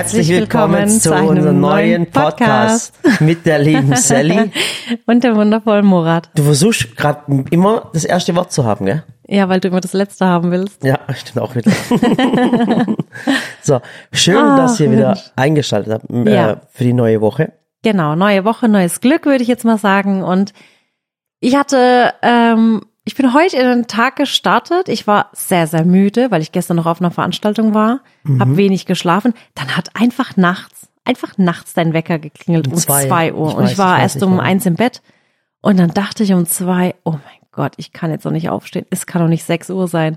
Herzlich willkommen zu unserem neuen Podcast mit der lieben Sally. Und der wundervollen Murat. Du versuchst gerade immer das erste Wort zu haben, gell? Ja, weil du immer das letzte haben willst. Ja, stimmt auch wieder. so, schön, Ach, dass ihr wieder Mensch. eingeschaltet habt äh, Ja. für die neue Woche. Genau, neue Woche, neues Glück, würde ich jetzt mal sagen. Und ich hatte, ähm, ich bin heute in den Tag gestartet. Ich war sehr, sehr müde, weil ich gestern noch auf einer Veranstaltung war, Mhm. habe wenig geschlafen. Dann hat einfach nachts, einfach nachts dein Wecker geklingelt um Um zwei. zwei, Uhr. Ich und weiß, ich war ich erst nicht um eins im Bett. Und dann dachte ich um zwei, oh mein Gott, ich kann jetzt noch nicht aufstehen. Es kann doch nicht sechs Uhr sein.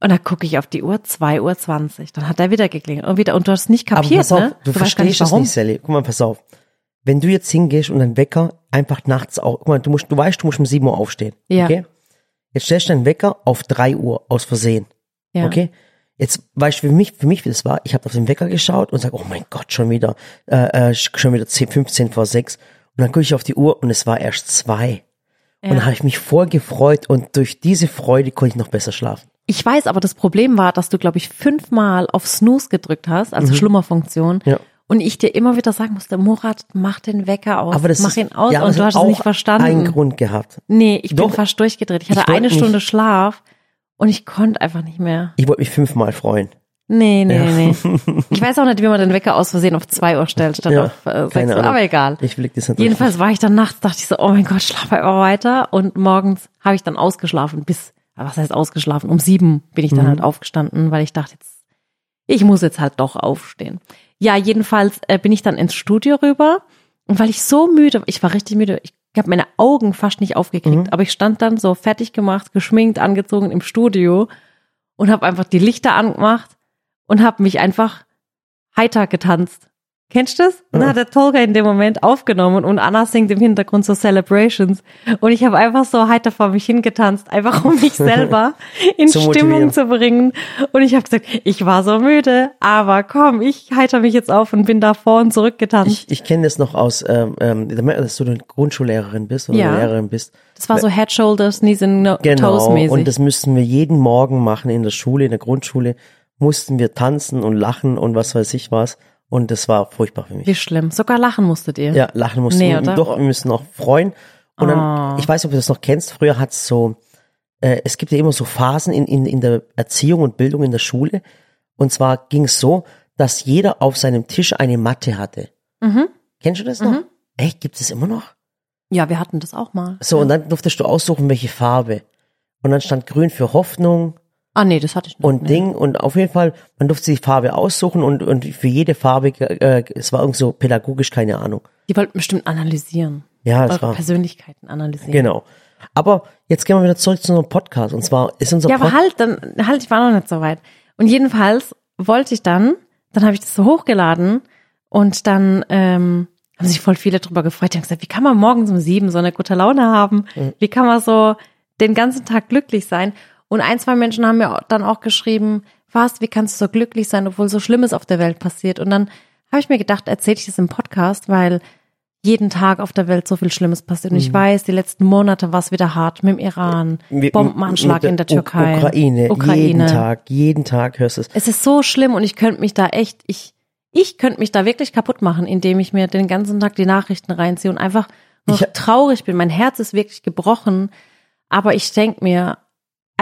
Und dann gucke ich auf die Uhr, zwei Uhr. zwanzig. Dann hat er wieder geklingelt. Und wieder, und du hast nicht Aber kapiert, pass auf, ne? du, gar verstehst das warum. nicht, Sally. Guck mal, pass auf. Wenn du jetzt hingehst und dein Wecker einfach nachts auch, guck mal, du musst, du weißt, du musst um 7 Uhr aufstehen. Ja. Okay? Jetzt stellst du deinen Wecker auf 3 Uhr aus Versehen. Ja. Okay? Jetzt weißt du, für mich, für mich, wie das war, ich habe auf den Wecker geschaut und sag, oh mein Gott, schon wieder, äh, äh, schon wieder 10, 15 vor 6. Und dann gucke ich auf die Uhr und es war erst zwei. Und dann habe ich mich voll gefreut und durch diese Freude konnte ich noch besser schlafen. Ich weiß, aber das Problem war, dass du, glaube ich, fünfmal auf Snooze gedrückt hast, also Schlummerfunktion. Mhm. Ja. Und ich dir immer wieder sagen musste, Murat, mach den Wecker aus, Aber das mach ist, ihn aus. ja, und das du hast es nicht verstanden. einen Grund gehabt. Nee, ich Doch. bin fast durchgedreht. Ich hatte Ich eine Stunde Schlaf und ich konnte einfach nicht mehr. Ich wollte mich fünfmal freuen. Nee, nee, nee. Ich weiß auch nicht, wie man den Wecker aus Versehen auf zwei Uhr stellt, statt Ja, auf äh, sechs Uhr. Aber egal. Ich will das nicht Jedenfalls war ich dann nachts, dachte ich so, oh mein Gott, schlaf einfach weiter. Und morgens habe ich dann ausgeschlafen bis, was heißt ausgeschlafen? Um sieben bin ich dann halt aufgestanden, weil ich dachte jetzt, ich muss jetzt halt doch aufstehen. Ja, jedenfalls äh, bin ich dann ins Studio rüber und weil ich so müde, ich war richtig müde, ich habe meine Augen fast nicht aufgekriegt, aber ich stand dann so fertig gemacht, geschminkt, angezogen im Studio und habe einfach die Lichter angemacht und habe mich einfach heiter getanzt. Kennst du das? Und dann hat der Tolga in dem Moment aufgenommen und Anna singt im Hintergrund so Celebrations. Und ich habe einfach so heiter vor mich hingetanzt, einfach um mich selber in Zu Stimmung motivieren. zu bringen. Und ich habe gesagt, ich war so müde, aber komm, ich heiter mich jetzt auf und bin da vor und zurück getanzt. Ich, ich kenne das noch aus, ähm, ähm, dass du eine Grundschullehrerin bist oder Ja. Lehrerin bist. Das war so Head, Shoulders, Knees and no Toes Genau. mäßig. Und das müssten wir jeden Morgen machen in der Schule, in der Grundschule. Mussten wir tanzen und lachen und was weiß ich was. Und das war furchtbar für mich. Wie schlimm. Sogar lachen musstet ihr. Ja, lachen mussten Nee, oder? Doch, wir müssen auch freuen. Und dann, Oh. ich weiß nicht, ob du das noch kennst, früher hat's so, äh, es gibt ja immer so Phasen in, in, in der Erziehung und Bildung in der Schule. Und zwar ging es so, dass jeder auf seinem Tisch eine Matte hatte. Mhm. Kennst du das noch? Echt? Gibt es immer noch? Ja, wir hatten das auch mal. So, und dann durftest du aussuchen, welche Farbe. Und dann stand grün für Hoffnung Ah, nee, das hatte ich nicht. und nee. Ding. Und auf jeden Fall, man durfte die Farbe aussuchen und, und für jede Farbe, äh, es war irgend so pädagogisch, keine Ahnung. Die wollten bestimmt analysieren. Ja, das Eure war, Persönlichkeiten analysieren. genau. Aber jetzt gehen wir wieder zurück zu unserem Podcast. Und zwar ist unser Ja, aber Podcast, halt, dann, halt, ich war noch nicht so weit. Und jedenfalls wollte ich dann, dann habe ich das so hochgeladen und dann ähm, haben sich voll viele drüber gefreut. Die haben gesagt, wie kann man morgens um sieben so eine gute Laune haben? Wie kann man so den ganzen Tag glücklich sein? Und ein, zwei Menschen haben mir dann auch geschrieben, was, wie kannst du so glücklich sein, obwohl so Schlimmes auf der Welt passiert? Und dann habe ich mir gedacht, erzähle ich das im Podcast, weil jeden Tag auf der Welt so viel Schlimmes passiert. Und ich weiß, die letzten Monate war es wieder hart mit dem Iran, mit- Bombenanschlag mit in der Türkei. Ukraine, jeden Tag, jeden Tag hörst du es. Es ist so schlimm und ich könnte mich da echt, ich, ich könnte mich da wirklich kaputt machen, indem ich mir den ganzen Tag die Nachrichten reinziehe und einfach nur Ich- traurig bin. Mein Herz ist wirklich gebrochen. Aber ich denke mir,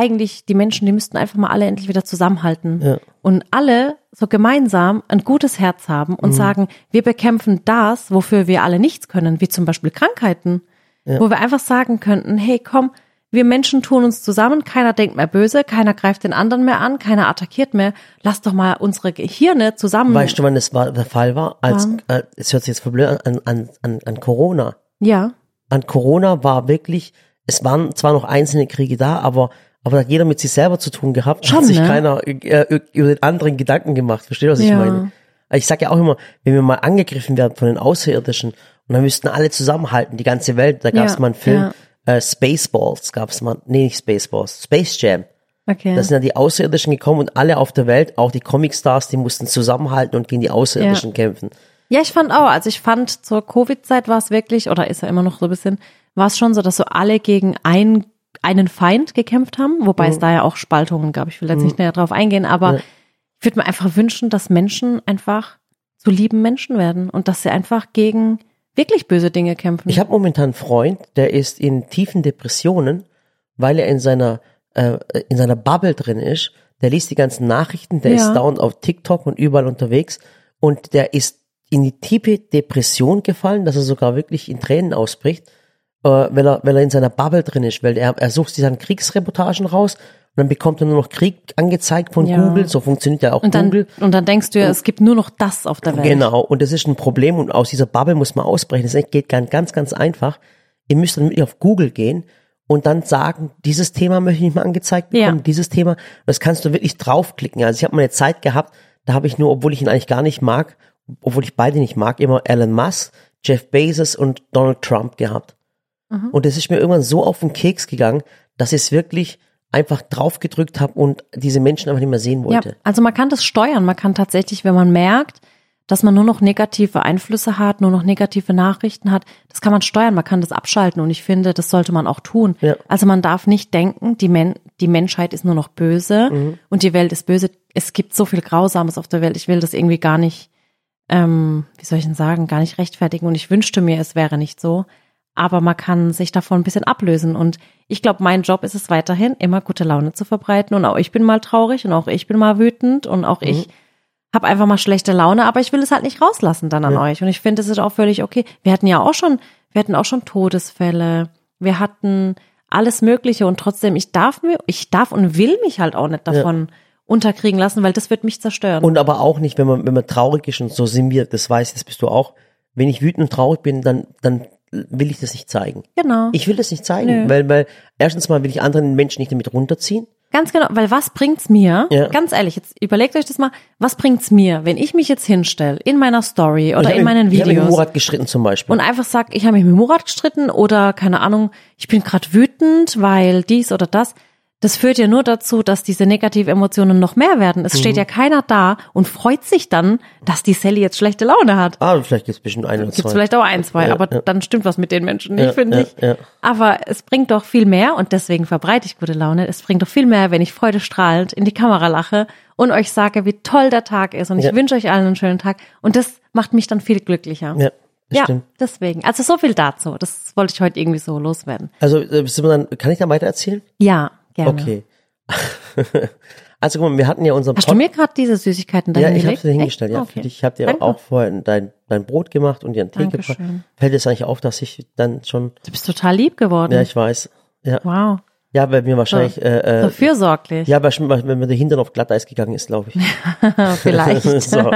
eigentlich, die Menschen, die müssten einfach mal alle endlich wieder zusammenhalten. Ja. Und alle so gemeinsam ein gutes Herz haben Mhm. und sagen, wir bekämpfen das, wofür wir alle nichts können, wie zum Beispiel Krankheiten. Wo wir einfach sagen könnten, hey, komm, wir Menschen tun uns zusammen, keiner denkt mehr böse, keiner greift den anderen mehr an, keiner attackiert mehr. Lass doch mal unsere Gehirne zusammen. Weißt du, wann das war, der Fall war? Als, äh, es hört sich jetzt verblöd an, an, an, an Corona. ja, An Corona war wirklich, es waren zwar noch einzelne Kriege da, aber aber da hat jeder mit sich selber zu tun gehabt, Schon, hat sich ne? keiner äh, über den anderen Gedanken gemacht. Verstehst du, was ich Ja. meine? Ich sag ja auch immer, wenn wir mal angegriffen werden von den Außerirdischen und dann müssten alle zusammenhalten, die ganze Welt, da gab es Ja, mal einen Film, ja. äh, Spaceballs gab es mal, nee, nicht Spaceballs, Space Jam. okay. Da sind ja die Außerirdischen gekommen und alle auf der Welt, auch die Comicstars, die mussten zusammenhalten und gegen die Außerirdischen kämpfen. Ja, ich fand auch, also ich fand zur Covid-Zeit war es wirklich, oder ist ja immer noch so ein bisschen, war es schon so, dass so alle gegen ein, einen Feind gekämpft haben, wobei es da ja auch Spaltungen gab. Ich will jetzt nicht näher drauf eingehen, aber ich würde mir einfach wünschen, dass Menschen einfach zu lieben Menschen werden und dass sie einfach gegen wirklich böse Dinge kämpfen. Ich habe momentan einen Freund, der ist in tiefen Depressionen, weil er in seiner äh, in seiner Bubble drin ist. Der liest die ganzen Nachrichten, der Ja. ist dauernd auf TikTok und überall unterwegs und der ist in die tiefe Depression gefallen, dass er sogar wirklich in Tränen ausbricht, äh, weil er weil er in seiner Bubble drin ist, weil er er sucht sich dann Kriegsreportagen raus und dann bekommt er nur noch Krieg angezeigt von Ja. Google, so funktioniert ja auch und dann, Google. und dann denkst du ja, es gibt nur noch das auf der Welt. Genau, und das ist ein Problem und aus dieser Bubble muss man ausbrechen. Das geht ganz, ganz, ganz einfach. Ihr müsst dann wirklich auf Google gehen und dann sagen, dieses Thema möchte ich nicht mal angezeigt bekommen, Ja. dieses Thema. Das kannst du wirklich draufklicken. Also ich habe mal eine Zeit gehabt, da habe ich nur, obwohl ich ihn eigentlich gar nicht mag, obwohl ich beide nicht mag, immer Elon Musk, Jeff Bezos und Donald Trump gehabt. Mhm. Und es ist mir irgendwann so auf den Keks gegangen, dass ich es wirklich einfach draufgedrückt habe und diese Menschen einfach nicht mehr sehen Ja, wollte. also man kann das steuern. Man kann tatsächlich, wenn man merkt, dass man nur noch negative Einflüsse hat, nur noch negative Nachrichten hat, das kann man steuern, man kann das abschalten und ich finde, das sollte man auch tun. Ja. Also man darf nicht denken, die, Men die Menschheit ist nur noch böse Mhm. und die Welt ist böse. Es gibt so viel Grausames auf der Welt. Ich will das irgendwie gar nicht, ähm, wie soll ich denn sagen, gar nicht rechtfertigen und ich wünschte mir, es wäre nicht so. Aber man kann sich davon ein bisschen ablösen. Und ich glaube, mein Job ist es weiterhin, immer gute Laune zu verbreiten. Und auch ich bin mal traurig und auch ich bin mal wütend und auch ich habe einfach mal schlechte Laune, aber ich will es halt nicht rauslassen dann an euch. Und ich finde, es ist auch völlig okay. Wir hatten ja auch schon, wir hatten auch schon Todesfälle. Wir hatten alles Mögliche und trotzdem, ich darf mir, ich darf und will mich halt auch nicht davon unterkriegen lassen, weil das wird mich zerstören. Und aber auch nicht, wenn man, wenn man traurig ist und so sind wir, das weiß das bist du auch. Wenn ich wütend und traurig bin, dann, dann will ich das nicht zeigen. genau. Ich will das nicht zeigen, Nö. weil, weil erstens mal will ich anderen Menschen nicht damit runterziehen. Ganz genau, weil was bringt's mir? Ja. Ganz ehrlich, jetzt überlegt euch das mal, was bringt's mir, wenn ich mich jetzt hinstelle in meiner Story oder in meinen Ich habe mit Videos Murat gestritten zum Beispiel. und einfach sag, ich habe mich mit Murat gestritten oder keine Ahnung, ich bin gerade wütend, weil dies oder das. Das führt ja nur dazu, dass diese negative Emotionen noch mehr werden. Es Mhm. steht ja keiner da und freut sich dann, dass die Sally jetzt schlechte Laune hat. ah, vielleicht gibt es bestimmt ein oder Gibt's zwei. vielleicht auch ein, zwei, Ja, aber ja. dann stimmt was mit den Menschen nicht, Ja, finde ich. Aber es bringt doch viel mehr und deswegen verbreite ich gute Laune. Es bringt doch viel mehr, wenn ich freudestrahlend in die Kamera lache und euch sage, wie toll der Tag ist. Und ich wünsche euch allen einen schönen Tag. Und das macht mich dann viel glücklicher. Ja, Ja, stimmt. deswegen. Also so viel dazu. Das wollte ich heute irgendwie so loswerden. Also, äh, sind wir dann, kann ich da weiter erzählen? Ja, gerne. Okay. also, guck mal, wir hatten ja unseren Hast du mir gerade diese Süßigkeiten da Ja, ich habe sie hingestellt. Echt? Ja, Okay. für dich. Ich habe dir Danke. auch vorher dein, dein Brot gemacht und dir einen Tee gebracht. Fällt es eigentlich auf, dass ich dann schon, Du bist total lieb geworden. ja, ich weiß. Ja, wow. ja bei mir wahrscheinlich, So. äh, So äh, fürsorglich. ja, bei, wenn mir der Hintern auf Glatteis gegangen ist, glaube ich. Vielleicht. so,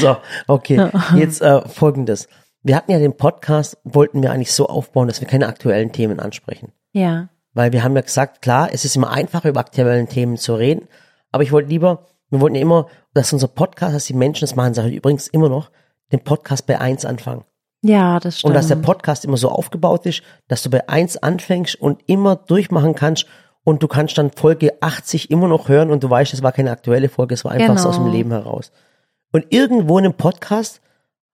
so, okay. Jetzt äh, folgendes. Wir hatten ja den Podcast, wollten wir eigentlich so aufbauen, dass wir keine aktuellen Themen ansprechen. Ja. Weil wir haben ja gesagt, klar, es ist immer einfacher, über aktuelle Themen zu reden, aber ich wollte lieber, wir wollten immer, dass unser Podcast, dass die Menschen das machen, sage ich übrigens immer noch, den Podcast bei eins anfangen. Ja, das stimmt. Und dass der Podcast immer so aufgebaut ist, dass du bei eins anfängst und immer durchmachen kannst und du kannst dann Folge 80 immer noch hören und du weißt, es war keine aktuelle Folge, es war einfach so aus dem Genau. Leben heraus. Und irgendwo in einem Podcast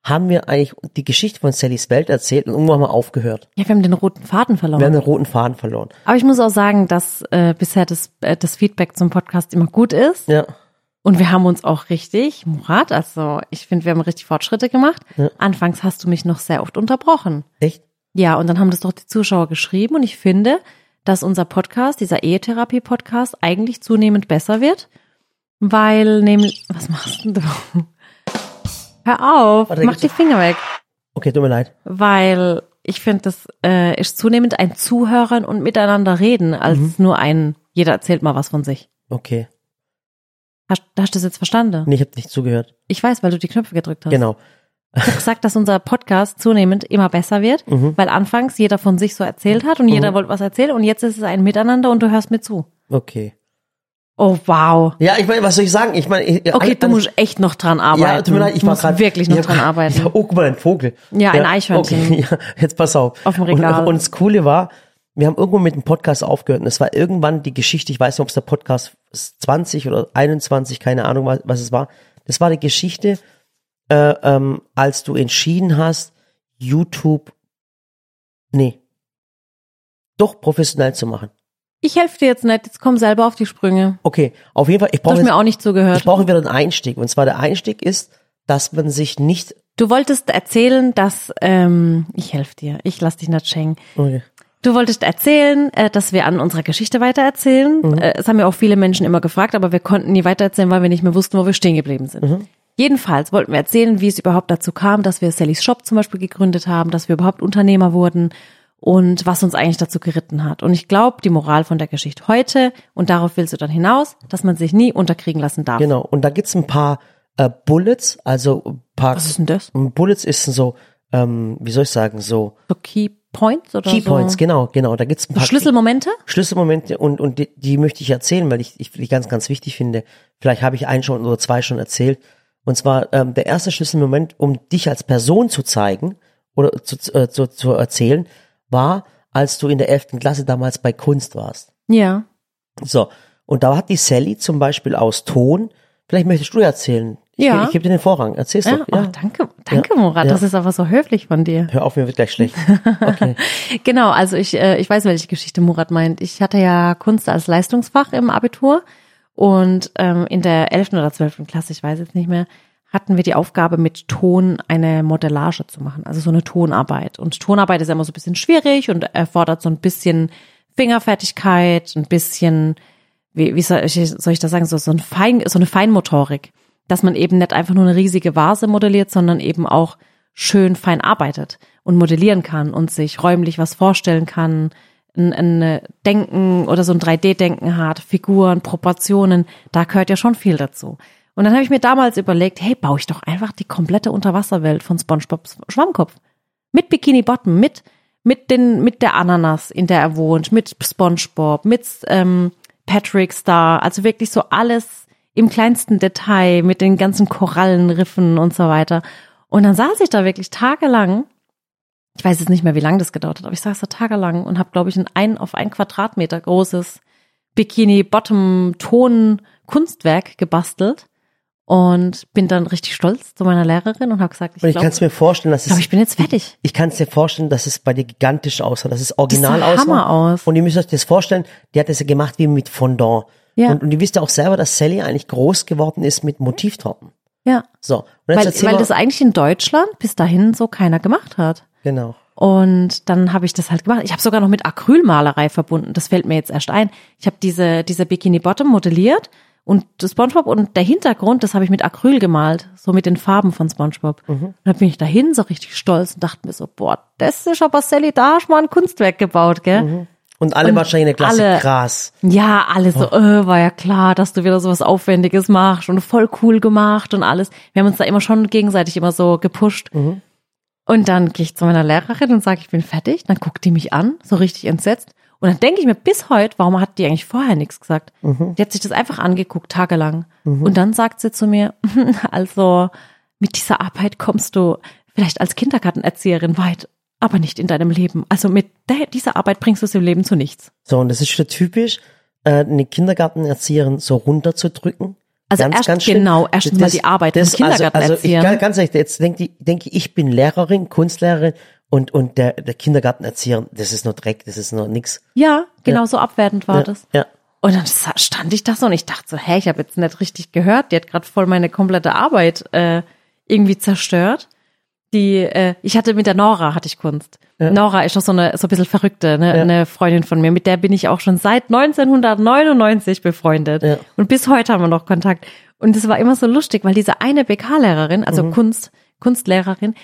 haben wir eigentlich die Geschichte von Sallys Welt erzählt und irgendwo haben wir aufgehört. ja, wir haben den roten Faden verloren. Wir haben den roten Faden verloren. Aber ich muss auch sagen, dass äh, bisher das, äh, das Feedback zum Podcast immer gut ist. Ja. Und wir haben uns auch richtig, Murat, also ich finde, wir haben richtig Fortschritte gemacht. Ja. Anfangs hast du mich noch sehr oft unterbrochen. Echt? Ja, und dann haben das doch die Zuschauer geschrieben und ich finde, dass unser Podcast, dieser Ehetherapie-Podcast, eigentlich zunehmend besser wird, weil nämlich, was machst denn du? Hör auf, Warte, mach die Finger weg. Okay, tut mir leid. Weil ich finde, das äh, ist zunehmend ein Zuhören und miteinander reden, als Mhm. nur ein, jeder erzählt mal was von sich. Okay. Hast, hast du das jetzt verstanden? Nee, ich habe nicht zugehört. Ich weiß, weil du die Knöpfe gedrückt hast. Genau. Ich habe gesagt, dass unser Podcast zunehmend immer besser wird, Mhm. weil anfangs jeder von sich so erzählt hat und jeder wollte was erzählen und jetzt ist es ein Miteinander und du hörst mir zu. Okay. Oh, wow. Ja, ich meine, was soll ich sagen? Ich meine, ich- Okay, an- du musst echt noch dran arbeiten. Ja, tut mir leid, ich du war gerade wirklich noch hab dran arbeiten. Ja, oh, guck mal, ein Vogel. Ja, ein Eichhörnchen. Okay, ja, jetzt pass auf. Auf dem Regal. Und, und das Coole war, wir haben irgendwo mit dem Podcast aufgehört und es war irgendwann die Geschichte, ich weiß nicht, ob es der Podcast 20 oder 21, keine Ahnung, was, was es war. Das war die Geschichte, äh, ähm, als du entschieden hast, YouTube, nee, doch professionell zu machen. Ich helfe dir jetzt nicht, jetzt komm selber auf die Sprünge. Okay, auf jeden Fall, ich brauche mir auch nicht Ich zugehört. brauche wieder einen Einstieg. Und zwar der Einstieg ist, dass man sich nicht, Du wolltest erzählen, dass, ähm, ich helfe dir, ich lass dich nicht schenken. okay. Du wolltest erzählen, äh, dass wir an unserer Geschichte weitererzählen. Mhm. Äh, Es haben ja auch viele Menschen immer gefragt, aber wir konnten nie weitererzählen, weil wir nicht mehr wussten, wo wir stehen geblieben sind. Mhm. Jedenfalls wollten wir erzählen, wie es überhaupt dazu kam, dass wir Sallys Shop zum Beispiel gegründet haben, dass wir überhaupt Unternehmer wurden und was uns eigentlich dazu geritten hat. Und ich glaube, die Moral von der Geschichte heute, und darauf willst du dann hinaus, dass man sich nie unterkriegen lassen darf. Genau. Und da gibt's ein paar äh, Bullets, also ein paar Was ist denn das? Bullets ist so, ähm, wie soll ich sagen, so So Key Points oder Key so? Points, genau, genau. Da gibt's ein paar Schlüsselmomente? Schlüsselmomente und, und die, die möchte ich erzählen, weil ich, ich die ganz, ganz wichtig finde. Vielleicht habe ich einen schon oder zwei schon erzählt. Und zwar ähm, der erste Schlüsselmoment, um dich als Person zu zeigen oder zu, äh, zu, zu erzählen, war, als du in der 11. Klasse damals bei Kunst warst. Ja. So, und da hat die Sally zum Beispiel aus Ton, vielleicht möchtest du erzählen. Ich, Ja. Ich gebe dir den Vorrang, erzähl's Ja, doch. oh, Ja. danke, danke, Ja. Murat. Ja. Das ist aber so höflich von dir. Hör auf, mir wird gleich schlecht. Okay. Genau, also ich, äh, ich weiß, welche Geschichte Murat meint. Ich hatte ja Kunst als Leistungsfach im Abitur und ähm, in der 11. oder 12. Klasse, ich weiß jetzt nicht mehr, hatten wir die Aufgabe, mit Ton eine Modellage zu machen, also so eine Tonarbeit. Und Tonarbeit ist immer so ein bisschen schwierig und erfordert so ein bisschen Fingerfertigkeit, ein bisschen, wie, wie soll, ich, soll ich das sagen, so, so, ein Fein, so eine Feinmotorik, dass man eben nicht einfach nur eine riesige Vase modelliert, sondern eben auch schön fein arbeitet und modellieren kann und sich räumlich was vorstellen kann, ein, ein Denken oder so ein 3D-Denken hat, Figuren, Proportionen, da gehört ja schon viel dazu. Und dann habe ich mir damals überlegt, hey, baue ich doch einfach die komplette Unterwasserwelt von SpongeBob Schwammkopf. Mit Bikini Bottom, mit, mit den, mit der Ananas, in der er wohnt, mit SpongeBob, mit ähm, Patrick Star, also wirklich so alles im kleinsten Detail, mit den ganzen Korallenriffen und so weiter. Und dann saß ich da wirklich tagelang ich weiß jetzt nicht mehr, wie lange das gedauert hat, aber ich saß da tagelang und habe, glaube ich, ein, ein auf ein Quadratmeter großes Bikini-Bottom-Ton-Kunstwerk gebastelt und bin dann richtig stolz zu meiner Lehrerin und habe gesagt, ich Und ich kann es mir vorstellen, dass es, glaub, ich bin jetzt fertig. ich kann es dir vorstellen, dass es bei dir gigantisch aussah, dass es original sah aussah. Hammer aus. Und ihr müsst euch das vorstellen, die hat das ja gemacht wie mit Fondant. Ja. Und, und ihr wisst ja auch selber, dass Sally eigentlich groß geworden ist mit Motivtorten. Ja, So. Weil, weil das eigentlich in Deutschland bis dahin so keiner gemacht hat. genau. Und dann habe ich das halt gemacht. Ich habe sogar noch mit Acrylmalerei verbunden. Das fällt mir jetzt erst ein. Ich habe diese diese Bikini Bottom modelliert und SpongeBob und der Hintergrund, das habe ich mit Acryl gemalt, so mit den Farben von SpongeBob. Mhm. Und dann bin ich dahin so richtig stolz und dachte mir so, boah, das ist aber Sally, da hast du mal ein Kunstwerk gebaut, gell? Und alle Und wahrscheinlich in der Klasse alle- krass. Ja, alles so, äh, war ja klar, dass du wieder so was Aufwendiges machst und voll cool gemacht und alles. Wir haben uns da immer schon gegenseitig immer so gepusht. Und dann gehe ich zu meiner Lehrerin und sage, ich bin fertig. Dann guckt die mich an, so richtig entsetzt. Und dann denke ich mir bis heute, warum hat die eigentlich vorher nichts gesagt? Die hat sich das einfach angeguckt, tagelang. Und dann sagt sie zu mir, also mit dieser Arbeit kommst du vielleicht als Kindergartenerzieherin weit, aber nicht in deinem Leben. Also mit der, dieser Arbeit bringst du es im Leben zu nichts. So, und das ist wieder typisch, äh, eine Kindergartenerzieherin so runterzudrücken. Also erst genau, erstens mal die Arbeit das, von also, also ich, ganz- ganz ehrlich, jetzt denke ich, denke ich, ich bin Lehrerin, Kunstlehrerin und, und der, der Kindergartenerzieher, das ist nur Dreck, das ist nur nix. Ja, genau so abwertend war Ja, das. ja. Und dann stand ich da so und ich dachte so, hä, ich habe jetzt nicht richtig gehört, die hat gerade voll meine komplette Arbeit äh, irgendwie zerstört. Die, äh, ich hatte mit der Nora hatte ich Kunst. Nora ist doch so eine so ein bisschen verrückte, ne, Ja. eine Freundin von mir, mit der bin ich auch schon seit 1999 befreundet. Ja. Und bis heute haben wir noch Kontakt. Und es war immer so lustig, weil diese eine BK-Lehrerin, also Mhm. Kunst, Kunstlehrerin,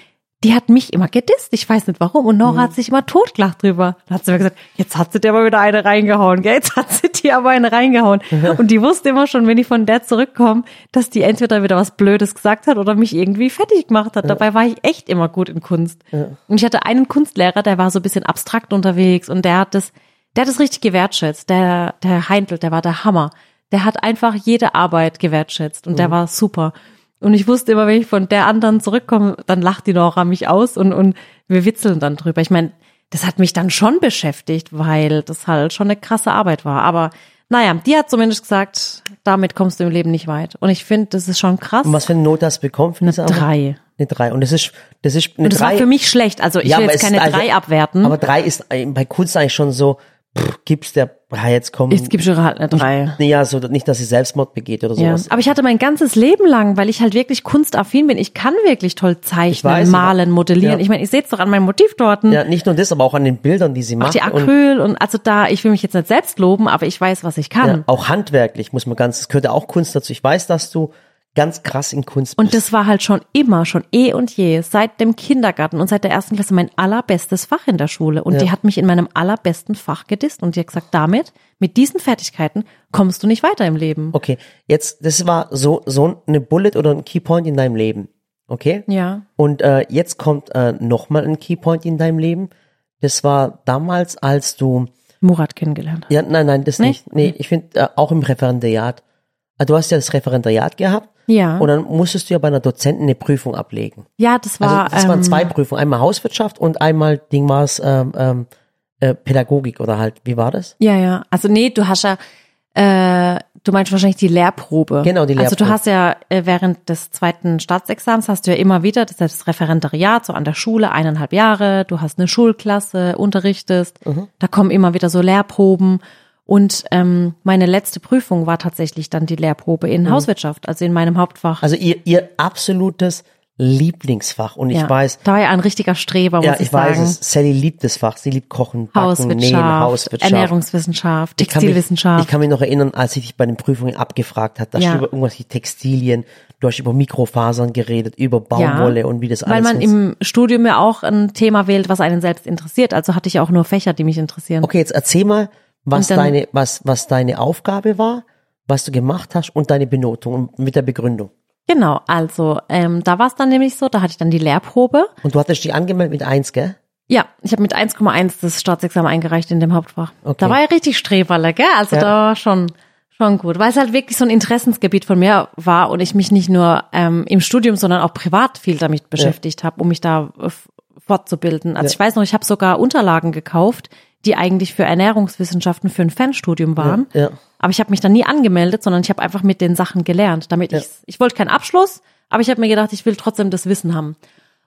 die hat mich immer gedisst. Ich weiß nicht warum. Und Nora Mhm. hat sich immer totgelacht drüber. Da hat sie mir gesagt, jetzt hat sie dir aber wieder eine reingehauen, gell? Jetzt hat sie dir aber eine reingehauen. Und die wusste immer schon, wenn ich von der zurückkomme, dass die entweder wieder was Blödes gesagt hat oder mich irgendwie fertig gemacht hat. Dabei war ich echt immer gut in Kunst. Und ich hatte einen Kunstlehrer, der war so ein bisschen abstrakt unterwegs und der hat das, der hat das richtig gewertschätzt. Der, der Heintl, der war der Hammer. Der hat einfach jede Arbeit gewertschätzt und der war super. Und ich wusste immer, wenn ich von der anderen zurückkomme, dann lacht die Nora mich aus und, und wir witzeln dann drüber. Ich meine, das hat mich dann schon beschäftigt, weil das halt schon eine krasse Arbeit war. Aber naja, die hat zumindest gesagt, damit kommst du im Leben nicht weit. Und ich finde, das ist schon krass. Und was für eine Not hast du bekommen Arbeit? drei. Eine drei. Und das ist, das ist eine Und das drei. war für mich schlecht. Also ich Ja, will jetzt keine ist also- drei abwerten. Aber drei ist äh, bei Kunst eigentlich schon so, pff, gibst der, ja, jetzt komm. Ich gebe schon halt eine drei. Ja, so, nicht, dass sie Selbstmord begeht oder Ja. sowas. Aber ich hatte mein ganzes Leben lang, weil ich halt wirklich kunstaffin bin. Ich kann wirklich toll zeichnen, weiß, malen, modellieren. ja. Ich meine, ich sehe es doch an meinem Motiv dort. Ja, nicht nur das, aber auch an den Bildern, die sie Auch macht. die und, Acryl und also da, ich will mich jetzt nicht selbst loben, aber ich weiß, was ich kann. ja, auch handwerklich muss man ganz, es gehört ja auch Kunst dazu. Ich weiß, dass du ganz krass in Kunst Und bist. das war halt schon immer, schon eh und je, seit dem Kindergarten und seit der ersten Klasse mein allerbestes Fach in der Schule. Und Ja. die hat mich in meinem allerbesten Fach gedisst und die hat gesagt, damit, mit diesen Fertigkeiten kommst du nicht weiter im Leben. Okay, jetzt, das war so, so eine Bullet oder ein Keypoint in deinem Leben. Okay? Ja. Und äh, jetzt kommt äh, nochmal ein Keypoint in deinem Leben. Das war damals, als du, Murat kennengelernt. ja, nein, nein, das Nicht? nicht. Nee, ich finde äh, auch im Referendariat. Äh, Du hast ja das Referendariat gehabt. Ja. Und dann musstest du ja bei einer Dozentin eine Prüfung ablegen. Ja, das war. Also das waren ähm, zwei Prüfungen, einmal Hauswirtschaft und einmal Ding war es ähm, ähm, äh, Pädagogik oder halt, wie war das? Ja, ja. Also nee, du hast ja, äh, du meinst wahrscheinlich die Lehrprobe. Genau, die Also du Lehrprobe. hast ja äh, während des zweiten Staatsexamens hast du ja immer wieder das, ist das Referendariat so an der Schule, eineinhalb Jahre, du hast eine Schulklasse, unterrichtest, Mhm. da kommen immer wieder so Lehrproben. Und ähm, meine letzte Prüfung war tatsächlich dann die Lehrprobe in Hauswirtschaft, also in meinem Hauptfach. Mhm. Also ihr, ihr absolutes Lieblingsfach. Und ich ja. weiß, da war ja ein richtiger Streber, muss ja, ich, ich weiß sagen. es, Sally liebt das Fach. Sie liebt Kochen, Backen, Hauswirtschaft, Nähen, Hauswirtschaft. Ernährungswissenschaft, Ich kann, mich, Textilwissenschaft. ich kann mich noch erinnern, als ich dich bei den Prüfungen abgefragt hat, da Ja. hast du über irgendwelche Textilien, du hast über Mikrofasern geredet, über Baumwolle und wie das alles Weil man ist. im Studium ja auch ein Thema wählt, was einen selbst interessiert. Also hatte ich ja auch nur Fächer, die mich interessieren. Okay, jetzt erzähl mal, was dann- deine, was, was deine Aufgabe war, was du gemacht hast und deine Benotung und mit der Begründung. Genau, also ähm, da war es dann nämlich so, da hatte ich dann die Lehrprobe. Und du hattest dich angemeldet mit eins, gell? Ja, ich habe mit 1,1 das Staatsexamen eingereicht in dem Hauptfach. Okay. Da war ja richtig Streberle, gell? Also Ja. da war schon schon gut, weil es halt wirklich so ein Interessensgebiet von mir war und ich mich nicht nur ähm, im Studium, sondern auch privat viel damit beschäftigt habe, um mich da äh, fortzubilden. Also Ja. ich weiß noch, ich habe sogar Unterlagen gekauft, die eigentlich für Ernährungswissenschaften für ein Fernstudium waren. Ja, ja. Aber ich habe mich dann nie angemeldet, sondern ich habe einfach mit den Sachen gelernt, damit Ja. ich ich wollte keinen Abschluss, aber ich habe mir gedacht, ich will trotzdem das Wissen haben.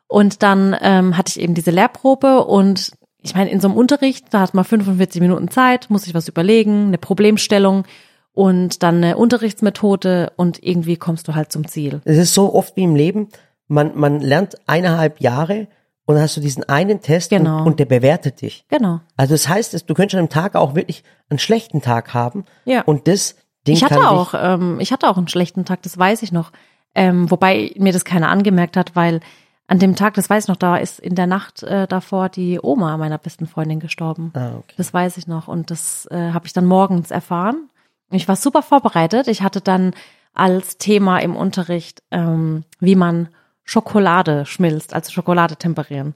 Und dann ähm, hatte ich eben diese Lehrprobe und ich meine, in so einem Unterricht, da hat man 45 Minuten Zeit, muss ich was überlegen, eine Problemstellung und dann eine Unterrichtsmethode und irgendwie kommst du halt zum Ziel. Es ist so oft wie im Leben, man, man lernt eineinhalb Jahre und dann hast du diesen einen Test Genau. und, und der bewertet dich. Genau. Also das heißt, du könntest an einem Tag auch wirklich einen schlechten Tag haben. Ja. Und das Ding Ich hatte auch, ähm, ich hatte auch einen schlechten Tag, das weiß ich noch. Ähm, wobei mir das keiner angemerkt hat, weil an dem Tag, das weiß ich noch, da ist in der Nacht äh, davor die Oma meiner besten Freundin gestorben. Ah, okay. Das weiß ich noch und das äh, habe ich dann morgens erfahren. Ich war super vorbereitet. Ich hatte dann als Thema im Unterricht, ähm, wie man Schokolade schmilzt, also Schokolade temperieren.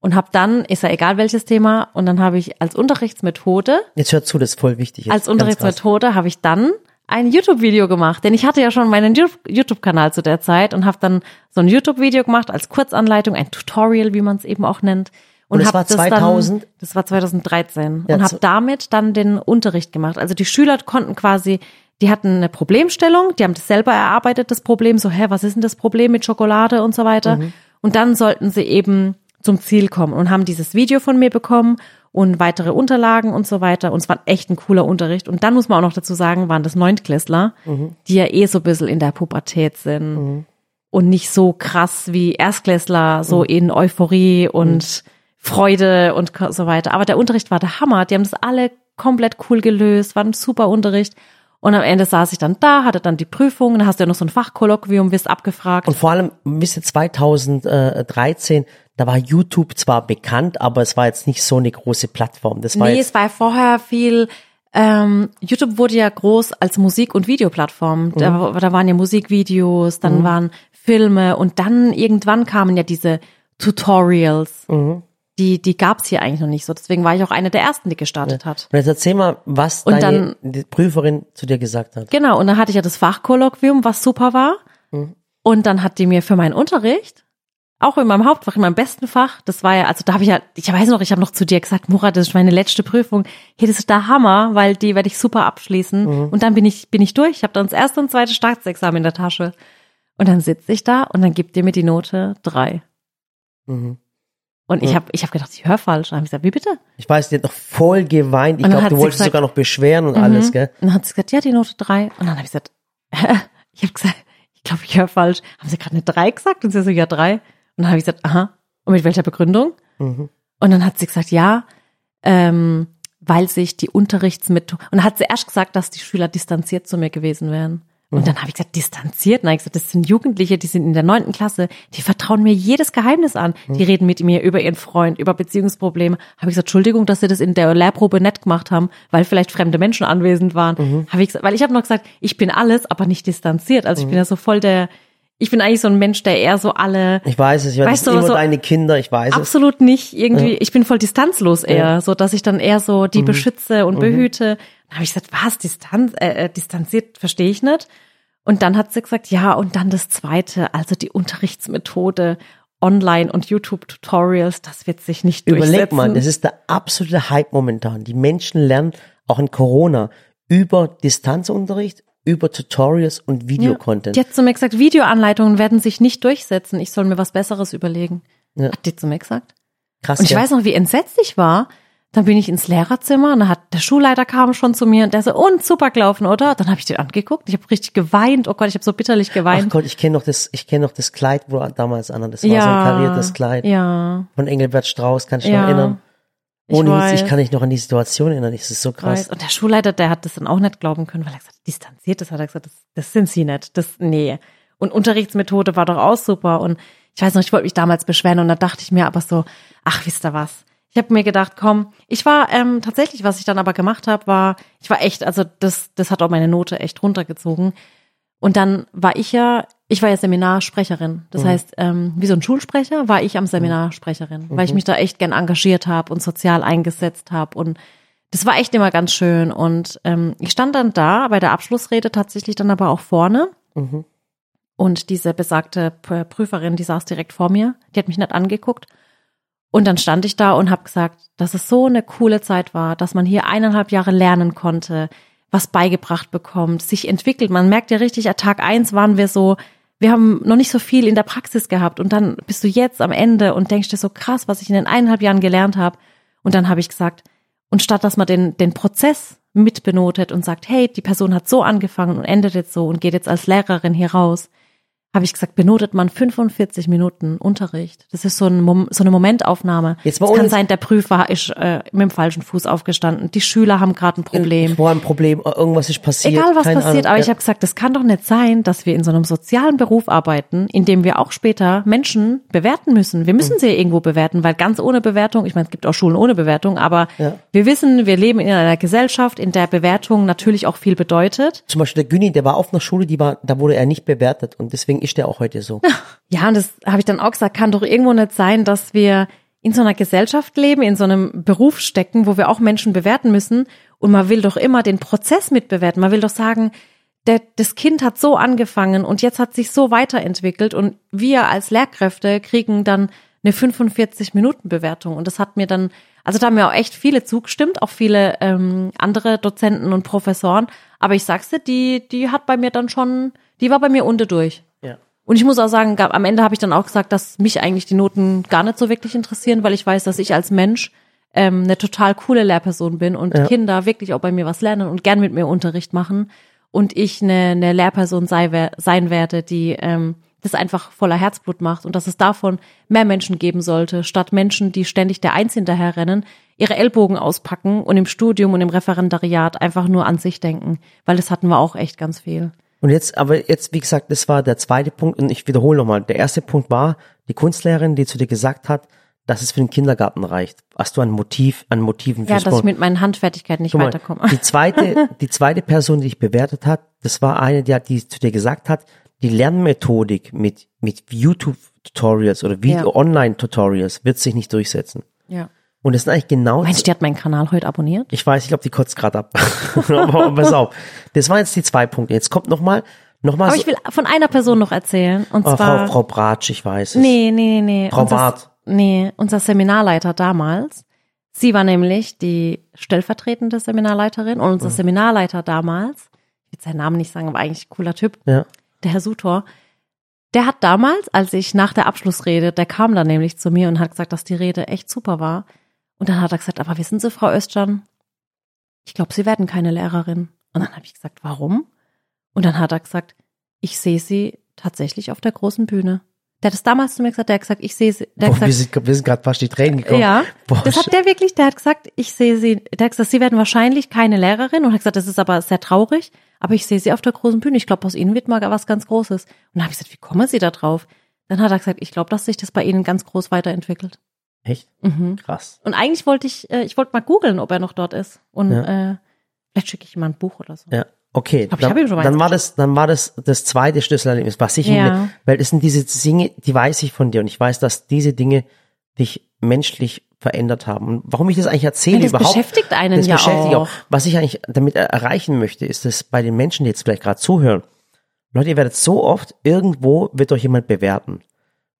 Und habe dann, ist ja egal welches Thema, und dann habe ich als Unterrichtsmethode Jetzt hör zu, das ist voll wichtig. Jetzt. als. Unterrichtsmethode habe ich dann ein YouTube-Video gemacht, denn ich hatte ja schon meinen YouTube-Kanal zu der Zeit und habe dann so ein YouTube-Video gemacht als Kurzanleitung, ein Tutorial, wie man es eben auch nennt. Und das hab war 2000? Dann, das war 2013 Ja, und habe damit dann den Unterricht gemacht. Also die Schüler konnten quasi, die hatten eine Problemstellung, die haben das selber erarbeitet, das Problem, so, hä, was ist denn das Problem mit Schokolade und so weiter. Mhm. Und dann sollten sie eben zum Ziel kommen und haben dieses Video von mir bekommen und weitere Unterlagen und so weiter. Und es war echt ein cooler Unterricht. Und dann muss man auch noch dazu sagen, waren das Neuntklässler, die ja eh so ein bisschen in der Pubertät sind und nicht so krass wie Erstklässler, so in Euphorie und Freude und so weiter. Aber der Unterricht war der Hammer. Die haben das alle komplett cool gelöst, war ein super Unterricht. Und am Ende saß ich dann da, hatte dann die Prüfung, dann hast du ja noch so ein Fachkolloquium, wirst abgefragt. Und vor allem, ihr, 2013, da war YouTube zwar bekannt, aber es war jetzt nicht so eine große Plattform. Das war Nee, es war vorher viel, ähm, YouTube wurde ja groß als Musik- und Videoplattform. Da, da waren ja Musikvideos, dann waren Filme und dann irgendwann kamen ja diese Tutorials. Die, die gab's hier eigentlich noch nicht so. Deswegen war ich auch eine der ersten, die gestartet hat. und jetzt erzähl mal, was Und deine die Prüferin zu dir gesagt hat. Genau, und dann hatte ich ja das Fachkolloquium, was super war. Und dann hat die mir für meinen Unterricht, auch in meinem Hauptfach, in meinem besten Fach, das war ja, also da habe ich ja, ich weiß noch, ich habe noch zu dir gesagt, Murat, das ist meine letzte Prüfung. Hey, das ist der Hammer, weil die werde ich super abschließen. Und dann bin ich, bin ich durch. Ich habe dann das erste und zweite Staatsexamen in der Tasche. Und dann sitze ich da und dann gibt ihr mir die Note drei. Mhm. Und ich habe ich hab gedacht, ich höre falsch. Dann habe ich gesagt, wie bitte? Ich weiß, die hat noch voll geweint. Ich Und glaube, du wolltest gesagt- sogar noch beschweren und alles, gell? Und dann hat sie gesagt, ja, die Note drei. Und dann habe ich gesagt, ich habe gesagt, ich glaube, ich höre falsch. Haben sie gerade eine drei gesagt? Und sie so, ja, drei. Und dann habe ich gesagt, aha. Und mit welcher Begründung? Mhm. Und dann hat sie gesagt, ja, ähm, weil sich die Unterrichtsmethode, und dann hat sie erst gesagt, dass die Schüler distanziert zu mir gewesen wären. Und dann habe ich gesagt, distanziert? Nein, ich gesagt, das sind Jugendliche, die sind in der neunten Klasse, die vertrauen mir jedes Geheimnis an. Die reden mit mir über ihren Freund, über Beziehungsprobleme. Habe ich gesagt, Entschuldigung, dass sie das in der Lehrprobe nett gemacht haben, weil vielleicht fremde Menschen anwesend waren. Habe ich gesagt, weil ich habe noch gesagt, ich bin alles, aber nicht distanziert. Also ich bin ja so voll der, ich bin eigentlich so ein Mensch, der eher so alle Ich weiß es, ich weiß, immer so- deine Kinder, ich weiß es. Absolut nicht irgendwie, ich bin voll distanzlos eher, so dass ich dann eher so die beschütze und behüte. Dann habe ich gesagt, was, Distanz, äh, äh, distanziert, verstehe ich nicht. Und dann hat sie gesagt, ja, und dann das zweite, also die Unterrichtsmethode, Online- und YouTube-Tutorials, das wird sich nicht durchsetzen. Überleg mal, das ist der absolute Hype momentan. Die Menschen lernen auch in Corona über Distanzunterricht, über Tutorials und Videocontent. Die hat zu mir gesagt, Videoanleitungen werden sich nicht durchsetzen. Ich soll mir was Besseres überlegen. Ja. Hat die zu mir gesagt. Krass, Und ich ja. weiß noch, wie entsetzt ich war. Dann bin ich ins Lehrerzimmer und dann hat der Schulleiter kam schon zu mir und der so, und super gelaufen, oder? Dann habe ich den angeguckt. Ich habe richtig geweint. Oh Gott, ich habe so bitterlich Ach geweint. Gott, ich kenne noch das, ich kenne noch das Kleid, wo er damals an, das war ja, so ein kariertes Kleid Ja, von Engelbert Strauß, kann ich mich Ja, noch erinnern. Ohne weiß. ich kann mich noch an die Situation erinnern, das ist so krass. weiß. Und der Schulleiter, der hat das dann auch nicht glauben können, weil er gesagt hat, distanziert, das hat er gesagt, das, das sind sie nicht. Das, nee. Und Unterrichtsmethode war doch auch super. Und ich weiß noch, ich wollte mich damals beschweren und da dachte ich mir aber so, ach, wisst ihr was? Ich habe mir gedacht, komm, ich war ähm, tatsächlich, was ich dann aber gemacht habe, war, ich war echt, also das, das hat auch meine Note echt runtergezogen. Und dann war ich ja, ich war ja Seminarsprecherin. Das heißt, ähm, wie so ein Schulsprecher war ich am Seminarsprecherin, weil ich mich da echt gern engagiert habe und sozial eingesetzt habe. Und das war echt immer ganz schön. Und ähm, ich stand dann da bei der Abschlussrede tatsächlich dann aber auch vorne. Und diese besagte Prüferin, die saß direkt vor mir, die hat mich nicht angeguckt. Und dann stand ich da und habe gesagt, dass es so eine coole Zeit war, dass man hier eineinhalb Jahre lernen konnte, was beigebracht bekommt, sich entwickelt. Man merkt ja richtig, an Tag eins waren wir so, wir haben noch nicht so viel in der Praxis gehabt und dann bist du jetzt am Ende und denkst dir so krass, was ich in den eineinhalb Jahren gelernt habe. Und dann habe ich gesagt, und statt dass man den, den Prozess mitbenotet und sagt, hey, die Person hat so angefangen und endet jetzt so und geht jetzt als Lehrerin hier raus, habe ich gesagt, benotet man 45 Minuten Unterricht. Das ist so, ein Mom so eine Momentaufnahme. Jetzt es kann sein, der Prüfer ist äh, mit dem falschen Fuß aufgestanden. Die Schüler haben gerade ein Problem. Wo ein Problem, irgendwas ist passiert. Egal was keine passiert, Ahnung. aber ich ja. habe gesagt, das kann doch nicht sein, dass wir in so einem sozialen Beruf arbeiten, in dem wir auch später Menschen bewerten müssen. Wir Mhm. müssen sie irgendwo bewerten, weil ganz ohne Bewertung, ich meine, es gibt auch Schulen ohne Bewertung, aber Ja. wir wissen, wir leben in einer Gesellschaft, in der Bewertung natürlich auch viel bedeutet. Zum Beispiel der Günni, der war auf einer Schule, die war, da wurde er nicht bewertet und deswegen ist er auch heute so. Ja, und das habe ich dann auch gesagt, kann doch irgendwo nicht sein, dass wir in so einer Gesellschaft leben, in so einem Beruf stecken, wo wir auch Menschen bewerten müssen. Und man will doch immer den Prozess mitbewerten. Man will doch sagen, der, das Kind hat so angefangen und jetzt hat sich so weiterentwickelt und wir als Lehrkräfte kriegen dann eine 45-Minuten-Bewertung. Und das hat mir dann, also da haben mir auch echt viele zugestimmt, auch viele ähm, andere Dozenten und Professoren. Aber ich sag's dir, die, die hat bei mir dann schon, die war bei mir unter durch. Und ich muss auch sagen, gab- am Ende habe ich dann auch gesagt, dass mich eigentlich die Noten gar nicht so wirklich interessieren, weil ich weiß, dass ich als Mensch ähm, eine total coole Lehrperson bin und Ja. Kinder wirklich auch bei mir was lernen und gern mit mir Unterricht machen und ich eine, eine Lehrperson sei, sein werde, die ähm, das einfach voller Herzblut macht und dass es davon mehr Menschen geben sollte, statt Menschen, die ständig der Eins hinterherrennen, ihre Ellbogen auspacken und im Studium und im Referendariat einfach nur an sich denken, weil das hatten wir auch echt ganz viel. Und jetzt, aber jetzt, wie gesagt, das war der zweite Punkt und ich wiederhole nochmal. Der erste Punkt war die Kunstlehrerin, die zu dir gesagt hat, dass es für den Kindergarten reicht. Hast du ein Motiv, an Motiven Ja, fürs dass ich Sport? mit meinen Handfertigkeiten nicht mal, weiterkomme. Die zweite, die zweite Person, die dich bewertet hat, das war eine, die, hat, die zu dir gesagt hat, die Lernmethodik mit, mit YouTube-Tutorials oder Ja. Video-Online-Tutorials wird sich nicht durchsetzen. Ja. Und das sind eigentlich genau Meinst du, die hat meinen Kanal heute abonniert? ich weiß, ich glaube, die kotzt gerade ab. aber, pass auf. Das waren jetzt die zwei Punkte. Jetzt kommt noch mal, noch mal Aber so, ich will von einer Person noch erzählen. Und oh, zwar. Frau, Frau Bratsch, ich weiß es. nee, nee, nee. Frau Barth. Nee, unser Seminarleiter damals. Sie war nämlich die stellvertretende Seminarleiterin und unser Seminarleiter damals, ich will seinen Namen nicht sagen, aber eigentlich ein cooler Typ, Ja. der Herr Sutor, Der hat damals, als ich nach der Abschlussrede, der kam dann nämlich zu mir und hat gesagt, dass die Rede echt super war. Und dann hat er gesagt, aber wissen Sie, Frau Östjan, ich glaube, Sie werden keine Lehrerin. Und dann habe ich gesagt, warum? Und dann hat er gesagt, ich sehe Sie tatsächlich auf der großen Bühne. Der hat es damals zu mir gesagt, der hat gesagt, ich sehe sie. Der Boah, hat wir gesagt, sind, wir sind gerade fast die Tränen gekommen. ja, Boah, das hat der wirklich, der hat gesagt, ich sehe sie, der hat gesagt, sie werden wahrscheinlich keine Lehrerin und hat gesagt, das ist aber sehr traurig, aber ich sehe sie auf der großen Bühne. Ich glaube, aus ihnen wird mal was ganz Großes. Und dann habe ich gesagt, wie kommen Sie da drauf? Dann hat er gesagt, ich glaube, dass sich das bei Ihnen ganz groß weiterentwickelt. Echt? Mhm. Krass. Und eigentlich wollte ich, äh, ich wollte mal googeln, ob er noch dort ist. Und Ja. äh, vielleicht schicke ich ihm mal ein Buch oder so. Ja. Okay, glaub, ich dann, mal dann eins war das, dann war das das zweite Schlüsselerlebnis, was ich, Ja. weil es sind diese Dinge, die weiß ich von dir und ich weiß, dass diese Dinge dich menschlich verändert haben. Und warum ich das eigentlich erzähle das überhaupt, beschäftigt einen das ja beschäftigt auch. Was ich eigentlich damit er- erreichen möchte, ist, dass bei den Menschen, die jetzt vielleicht gerade zuhören, Leute, ihr werdet so oft irgendwo wird euch jemand bewerten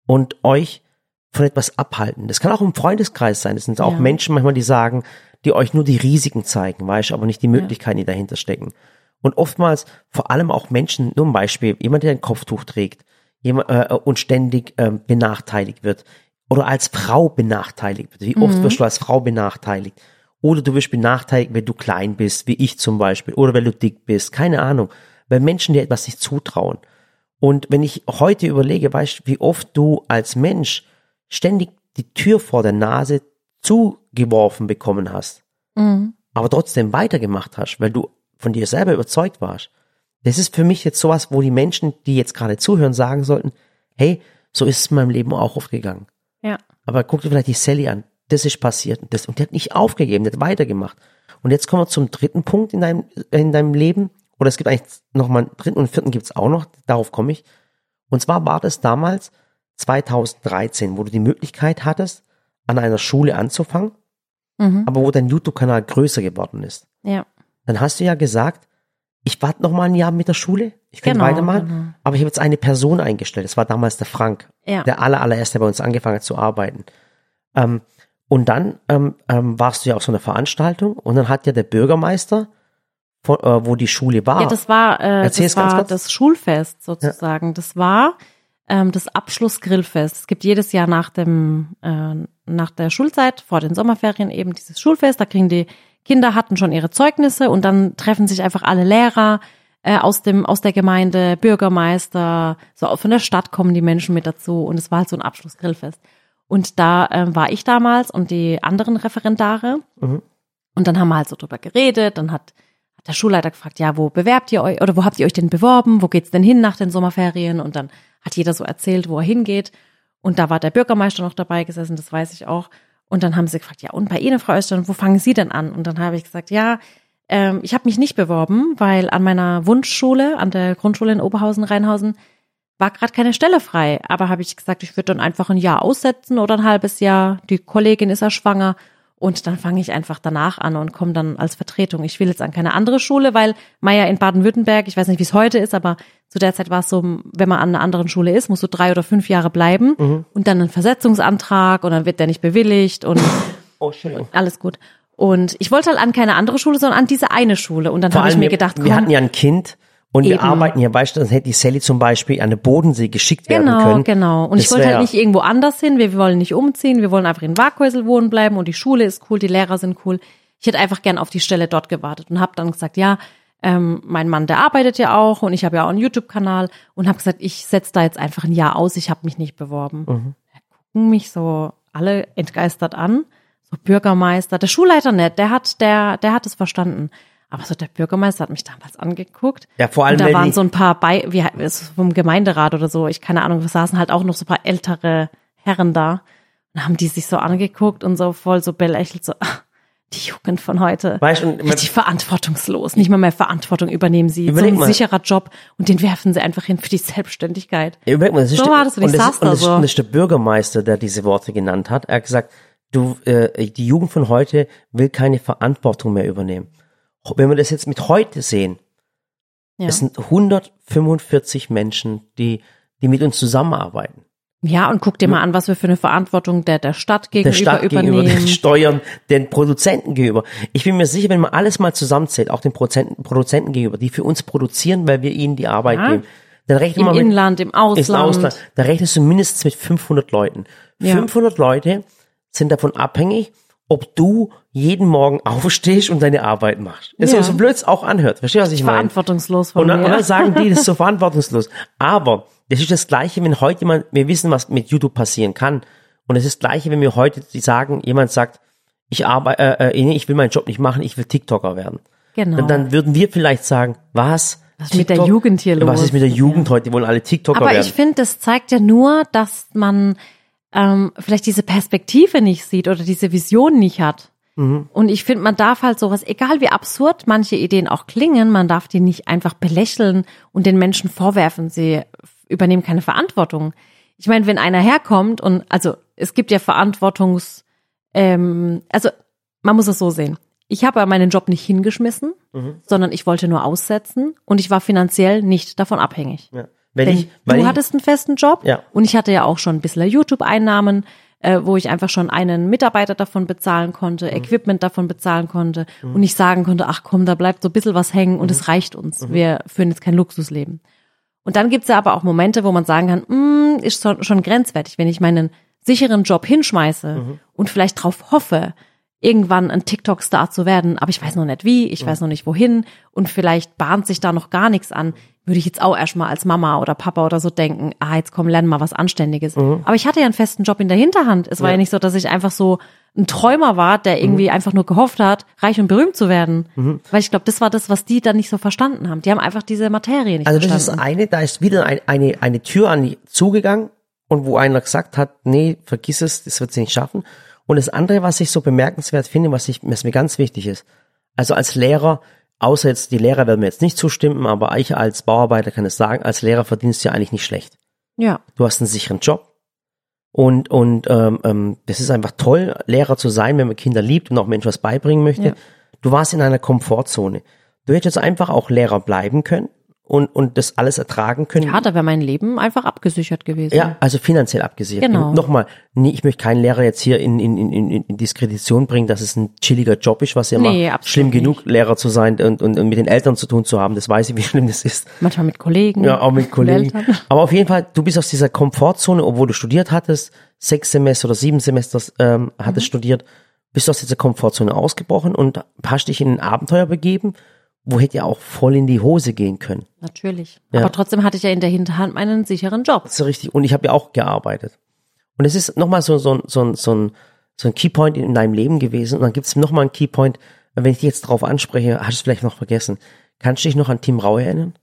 und euch von etwas abhalten. Das kann auch im Freundeskreis sein. Das sind auch Ja. Menschen manchmal, die sagen, die euch nur die Risiken zeigen, weißt, du, aber nicht die Möglichkeiten, die dahinter stecken. Und oftmals vor allem auch Menschen, nur ein Beispiel, jemand, der ein Kopftuch trägt jemand, äh, und ständig ähm, benachteiligt wird oder als Frau benachteiligt wird. Wie oft wirst du als Frau benachteiligt? Oder du wirst benachteiligt, wenn du klein bist, wie ich zum Beispiel, oder wenn du dick bist, keine Ahnung. Weil Menschen dir etwas nicht zutrauen. Und wenn ich heute überlege, weißt du, wie oft du als Mensch ständig die Tür vor der Nase zugeworfen bekommen hast, Mhm. aber trotzdem weitergemacht hast, weil du von dir selber überzeugt warst. Das ist für mich jetzt sowas, wo die Menschen, die jetzt gerade zuhören, sagen sollten, hey, so ist es in meinem Leben auch oft gegangen. Ja. Aber guck dir vielleicht die Sally an. Das ist passiert. Und, das, und die hat nicht aufgegeben, die hat weitergemacht. Und jetzt kommen wir zum dritten Punkt in deinem, in deinem Leben. Oder es gibt eigentlich noch mal einen dritten und vierten gibt's auch noch. Darauf komme ich. Und zwar war das damals 2013, wo du die Möglichkeit hattest, an einer Schule anzufangen, Mhm. aber wo dein YouTube-Kanal größer geworden ist. Ja. Dann hast du ja gesagt, ich warte noch mal ein Jahr mit der Schule. Ich kann Genau, weitermachen. genau. Aber ich habe jetzt eine Person eingestellt. Das war damals der Frank Ja. der aller, allererste, der bei uns angefangen hat zu arbeiten. Ähm, und dann ähm, ähm, warst du ja auf so einer Veranstaltung und dann hat ja der Bürgermeister, von, äh, wo die Schule war, Ja, das war, äh, das war das Schulfest sozusagen. Das war ähm, das Abschlussgrillfest. Es gibt jedes Jahr nach dem äh, nach der Schulzeit vor den Sommerferien eben dieses Schulfest. Da kriegen die Kinder hatten schon ihre Zeugnisse und dann treffen sich einfach alle Lehrer äh, aus dem aus der Gemeinde, Bürgermeister, so auch von der Stadt kommen die Menschen mit dazu und es war halt so ein Abschlussgrillfest. Und da äh, war ich damals und die anderen Referendare. Mhm. Und dann haben wir halt so drüber geredet. Dann hat, hat der Schulleiter gefragt, ja, wo bewerbt ihr euch oder wo habt ihr euch denn beworben? Wo geht's denn hin nach den Sommerferien? Und dann hat jeder so erzählt, wo er hingeht. Und da war der Bürgermeister noch dabei gesessen, das weiß ich auch. Und dann haben sie gefragt, ja, und bei Ihnen, Frau Östern, wo fangen Sie denn an? Und dann habe ich gesagt, ja, ähm, ich habe mich nicht beworben, weil an meiner Wunschschule, an der Grundschule in Oberhausen, Rheinhausen, war gerade keine Stelle frei. Aber habe ich gesagt, ich würde dann einfach ein Jahr aussetzen oder ein halbes Jahr. Die Kollegin ist ja schwanger. Und dann fange ich einfach danach an und komme dann als Vertretung. Ich will jetzt an keine andere Schule, weil Meier in Baden-Württemberg, ich weiß nicht, wie es heute ist, aber zu der Zeit war es so, wenn man an einer anderen Schule ist, musst du drei oder fünf Jahre bleiben und dann einen Versetzungsantrag und dann wird der nicht bewilligt und oh, alles gut. Und ich wollte halt an keine andere Schule, sondern an diese eine Schule. Und dann habe ich mir wir, gedacht, wir komm, hatten ja ein Kind und wir Eben. arbeiten ja, weißt du, dann hätte die Sally zum Beispiel an den Bodensee geschickt werden Genau, können. genau. Und ich wollte halt nicht irgendwo anders hin. Wir wollen nicht umziehen. Wir wollen einfach in Waghäusel wohnen bleiben und die Schule ist cool, die Lehrer sind cool. Ich hätte einfach gern auf die Stelle dort gewartet und habe dann gesagt, ja, ähm, mein Mann, der arbeitet ja auch und ich habe ja auch einen YouTube-Kanal und habe gesagt, ich setze da jetzt einfach ein Jahr aus. Ich habe mich nicht beworben. Mhm. Da gucken mich so alle entgeistert an. So Bürgermeister, der Schulleiter nicht, der hat, der, der hat es verstanden. Aber so der Bürgermeister hat mich damals angeguckt. Ja, vor allem, Und da waren so ein paar bei, wie es ist vom Gemeinderat oder so, ich keine Ahnung, wir saßen halt auch noch so ein paar ältere Herren da. Und haben die sich so angeguckt und so voll so belächelt, so, ah, die Jugend von heute. Weißt und- Richtig verantwortungslos. Nicht mal mehr Verantwortung übernehmen sie. So ein mal. sicherer Job und den werfen sie einfach hin für die Selbstständigkeit. Ja, überleg mal, das ist So der- war das und ich das saß und da so. und das ist der Bürgermeister, der diese Worte genannt hat. Er hat gesagt, du, äh, die Jugend von heute will keine Verantwortung mehr übernehmen. Wenn wir das jetzt mit heute sehen, Ja. es sind 145 Menschen, die, die mit uns zusammenarbeiten. Ja, und guck dir mal an, was wir für eine Verantwortung der, der Stadt Der gegenüber Stadt gegenüber, übernehmen. den Steuern, den Produzenten gegenüber. Ich bin mir sicher, wenn man alles mal zusammenzählt, auch den Produzenten, Produzenten gegenüber, die für uns produzieren, weil wir ihnen die Arbeit Ja. geben, Dann rechnen Im wir mit, Inland, im Ausland. Ausland. Da rechnest du mindestens mit 500 Leuten. Ja. 500 Leute sind davon abhängig, ob du jeden Morgen aufstehst und deine Arbeit machst. Ja. ist so blöd es auch anhört. Verstehst du, was ich meine? Verantwortungslos von Und dann, mir. und dann sagen die, das ist so verantwortungslos. Aber das ist das Gleiche, wenn heute jemand, wir wissen, was mit YouTube passieren kann. Und es ist das Gleiche, wenn wir heute die sagen, jemand sagt, ich arbeite, äh, äh, ich will meinen Job nicht machen, ich will TikToker werden. Genau. Dann, dann würden wir vielleicht sagen, was? Was ist mit der Jugend hier Was los? ist mit der Jugend heute? Die wollen alle TikToker Aber werden. ich finde, das zeigt ja nur, dass man ähm, vielleicht diese Perspektive nicht sieht oder diese Vision nicht hat. Mhm. Und ich finde, man darf halt sowas, egal wie absurd manche Ideen auch klingen, man darf die nicht einfach belächeln und den Menschen vorwerfen, sie übernehmen keine Verantwortung. Ich meine, wenn einer herkommt und also es gibt ja Verantwortungs, ähm, also man muss es so sehen. Ich habe meinen Job nicht hingeschmissen, Mhm. sondern ich wollte nur aussetzen und ich war finanziell nicht davon abhängig. ja. Wenn ich, weil du ich, hattest einen festen Job Ja. und ich hatte ja auch schon ein bisschen YouTube-Einnahmen, äh, wo ich einfach schon einen Mitarbeiter davon bezahlen Mhm. konnte, Equipment davon bezahlen konnte und nicht sagen konnte, ach komm, da bleibt so ein bisschen was hängen Mhm. und es reicht uns. Wir führen jetzt kein Luxusleben. Und dann gibt's ja aber auch Momente, wo man sagen kann, mm, ist schon, schon grenzwertig, wenn ich meinen sicheren Job hinschmeiße Mhm. und vielleicht drauf hoffe, irgendwann ein TikTok-Star zu werden, aber ich weiß noch nicht wie, ich weiß noch nicht wohin und vielleicht bahnt sich da noch gar nichts an, würde ich jetzt auch erstmal als Mama oder Papa oder so denken, ah, jetzt komm, lern mal was Anständiges. Aber ich hatte ja einen festen Job in der Hinterhand. Es war Ja. ja nicht so, dass ich einfach so ein Träumer war, der irgendwie einfach nur gehofft hat, reich und berühmt zu werden. Weil ich glaube, das war das, was die dann nicht so verstanden haben. Die haben einfach diese Materie nicht also das ist verstanden. das eine, da ist wieder ein, eine, eine Tür an die zugegangen und wo einer gesagt hat, nee, vergiss es, das wird sie nicht schaffen. Und das andere, was ich so bemerkenswert finde, was, ich, was mir ganz wichtig ist, also als Lehrer, außer jetzt die Lehrer werden mir jetzt nicht zustimmen, aber ich als Bauarbeiter kann es sagen, als Lehrer verdienst du ja eigentlich nicht schlecht. ja, Du hast einen sicheren Job und, und ähm, ähm, das ist einfach toll, Lehrer zu sein, wenn man Kinder liebt und auch Menschen was beibringen möchte. Ja. Du warst in einer Komfortzone. Du hättest einfach auch Lehrer bleiben können und, und das alles ertragen können. ja, da wäre mein Leben einfach abgesichert gewesen. Ja, also finanziell abgesichert. Genau. Nochmal, nee, ich möchte keinen Lehrer jetzt hier in, in, in, in Diskredition bringen, dass es ein chilliger Job ist, was ja Nee, absolut schlimm nicht. genug, Lehrer zu sein und, und, und mit den Eltern zu tun zu haben. Das weiß ich, wie schlimm das ist. Manchmal mit Kollegen. Ja, auch mit Kollegen. Aber auf jeden Fall, du bist aus dieser Komfortzone, obwohl du studiert hattest, sechs Semester oder sieben Semester ähm, hattest Mhm. studiert, bist du aus dieser Komfortzone ausgebrochen und hast dich in ein Abenteuer begeben, wo hätte ja auch voll in die Hose gehen können. Natürlich. Ja. Aber trotzdem hatte ich ja in der Hinterhand meinen sicheren Job. Das ist richtig. Und ich habe ja auch gearbeitet. Und es ist nochmal so, so, so, so, ein, so ein Keypoint in deinem Leben gewesen. Und dann gibt es nochmal einen Keypoint, wenn ich dich jetzt drauf anspreche, hast du es vielleicht noch vergessen. Kannst du dich noch an Tim Raue erinnern?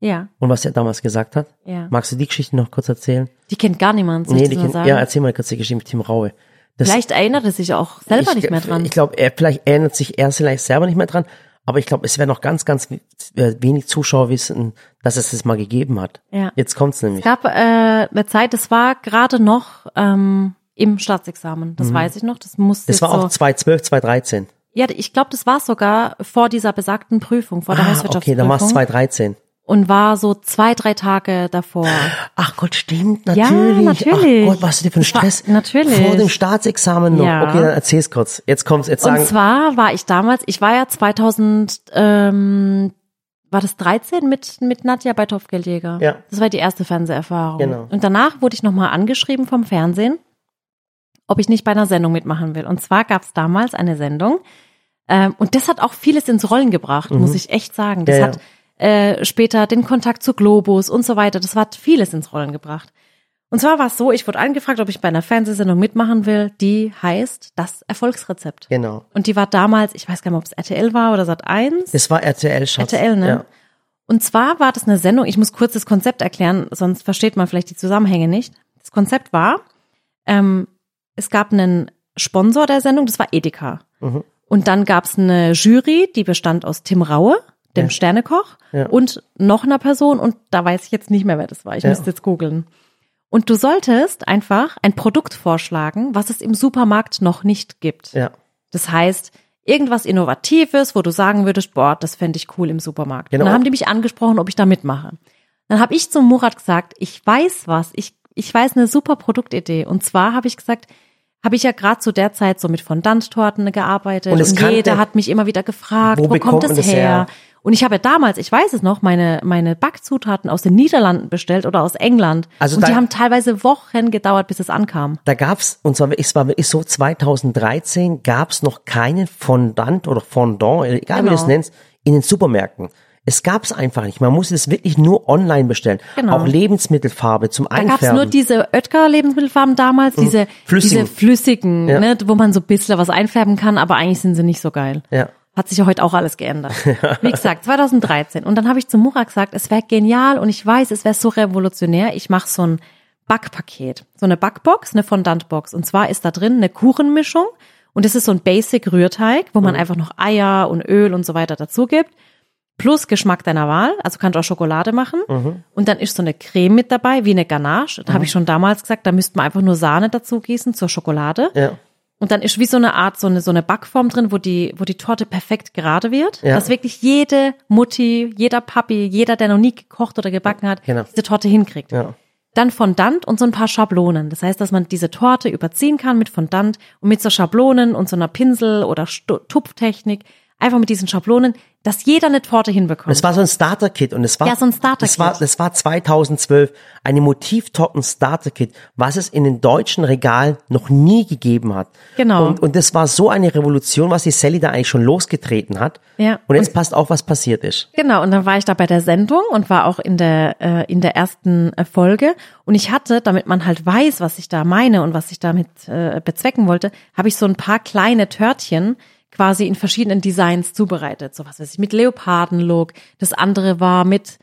Ja, Und was er damals gesagt hat? ja. Magst du die Geschichte noch kurz erzählen? Die kennt gar niemand, soll ich die kennt- sagen? ja, erzähl mal kurz die Geschichte mit Tim Raue. Das, Vielleicht erinnert er sich auch selber ich, nicht mehr dran. Ich glaube, er vielleicht erinnert sich er vielleicht selber nicht mehr dran, aber ich glaube, es wäre noch ganz, ganz wenig Zuschauer wissen, dass es das mal gegeben hat. Ja. Jetzt kommt's nämlich. Es gab äh, eine Zeit, das war gerade noch ähm, im Staatsexamen. Das weiß ich noch. Das musste Mhm. Das war so. auch 2012, 2013. Ja, ich glaube, das war sogar vor dieser besagten Prüfung, vor der Ah, okay, Hauswirtschaftsprüfung. dann war es 2013. und war so zwei, drei Tage davor. Ach Gott, stimmt, Ja, natürlich. natürlich. Ach Gott, was ist denn für ein Das war- Stress? natürlich. Vor dem Staatsexamen noch. Ja. Okay, dann erzähl's kurz. Jetzt kommt's, jetzt sagen. Und zwar war ich damals, ich war ja 2000, ähm, war das 13 mit, mit Nadja bei Topfgeldjäger? Ja. Das war die erste Fernseherfahrung. Genau. Und danach wurde ich nochmal angeschrieben vom Fernsehen, ob ich nicht bei einer Sendung mitmachen will. Und zwar gab es damals eine Sendung, ähm, und das hat auch vieles ins Rollen gebracht, muss ich echt sagen. Das Mhm. Ja, ja. Äh, später den Kontakt zu Globus und so weiter, das hat vieles ins Rollen gebracht. Und zwar war es so, ich wurde angefragt, ob ich bei einer Fernsehsendung mitmachen will, die heißt Das Erfolgsrezept. genau. Und die war damals, ich weiß gar nicht, ob es RTL war oder Sat 1. Das war RTL, Schatz. RTL, ne? Ja. Und zwar war das eine Sendung, ich muss kurz das Konzept erklären, sonst versteht man vielleicht die Zusammenhänge nicht. Das Konzept war, ähm, es gab einen Sponsor der Sendung, das war Edeka. Mhm. Und dann gab es eine Jury, die bestand aus Tim Raue, dem Ja. Sternekoch, Ja. und noch einer Person, und da weiß ich jetzt nicht mehr, wer das war. Ich Ja. müsste jetzt googeln. Und du solltest einfach ein Produkt vorschlagen, was es im Supermarkt noch nicht gibt. ja. Das heißt, irgendwas Innovatives, wo du sagen würdest, boah, das fände ich cool im Supermarkt. Genau. Und dann haben die mich angesprochen, ob ich da mitmache. Dann habe ich zum Murat gesagt, ich weiß was, ich, ich weiß eine super Produktidee. Und zwar habe ich gesagt, habe ich ja gerade zu der Zeit so mit Fondant-Torten gearbeitet Und und, jeder hat mich immer wieder gefragt, Wo wo, kommt es das her? her? Und ich habe damals, ich weiß es noch, meine, meine Backzutaten aus den Niederlanden bestellt oder aus England. Also und da- die haben teilweise Wochen gedauert, bis es ankam. Da gab's, und zwar, es war wirklich so, 2013 gab's noch keinen Fondant oder Fondant, egal wie du Genau. es nennst, in den Supermärkten. Es gab's einfach nicht. Man musste es wirklich nur online bestellen. Genau. Auch Lebensmittelfarbe zum Da Einfärben. gab's nur diese Oetker-Lebensmittelfarben damals, diese Flüssigen. diese flüssigen, Ja. ne, wo man so ein bisschen was einfärben kann, aber eigentlich sind sie nicht so geil. ja. Hat sich ja heute auch alles geändert. Wie gesagt, 2013. Und dann habe ich zu Murat gesagt, es wäre genial und ich weiß, es wäre so revolutionär. Ich mache so ein Backpaket, so eine Backbox, eine Fondantbox. Und zwar ist da drin eine Kuchenmischung und es ist so ein Basic-Rührteig, wo man einfach noch Eier und Öl und so weiter dazu gibt. Plus Geschmack deiner Wahl, also kannst du auch Schokolade machen. Und dann ist so eine Creme mit dabei, wie eine Ganache. Da habe ich schon damals gesagt, da müsste man einfach nur Sahne dazu gießen zur Schokolade. Ja. Und dann ist wie so eine Art, so eine, so eine Backform drin, wo die, wo die Torte perfekt gerade wird. Ja. Dass wirklich jede Mutti, jeder Papi, jeder, der noch nie gekocht oder gebacken hat, Genau. diese Torte hinkriegt. Ja. Dann Fondant und so ein paar Schablonen. Das heißt, dass man diese Torte überziehen kann mit Fondant und mit so Schablonen und so einer Pinsel- oder Stu- Tupftechnik. Einfach mit diesen Schablonen, dass jeder eine Torte hinbekommt. Das war so ein Starter-Kit und es war, Ja, so ein Starter-Kit. Das war, das war 2012 eine Motivtorten-Starter-Kit, was es in den deutschen Regalen noch nie gegeben hat. Genau. Und, und das war so eine Revolution, was die Sally da eigentlich schon losgetreten hat. Ja. Und jetzt passt auf, was passiert ist. Genau, und dann war ich da bei der Sendung und war auch in der, äh, in der ersten äh, Folge. Und ich hatte, damit man halt weiß, was ich da meine und was ich damit äh, bezwecken wollte, habe ich so ein paar kleine Törtchen quasi in verschiedenen Designs zubereitet. So was weiß ich, mit Leopardenlook. Das andere war mit,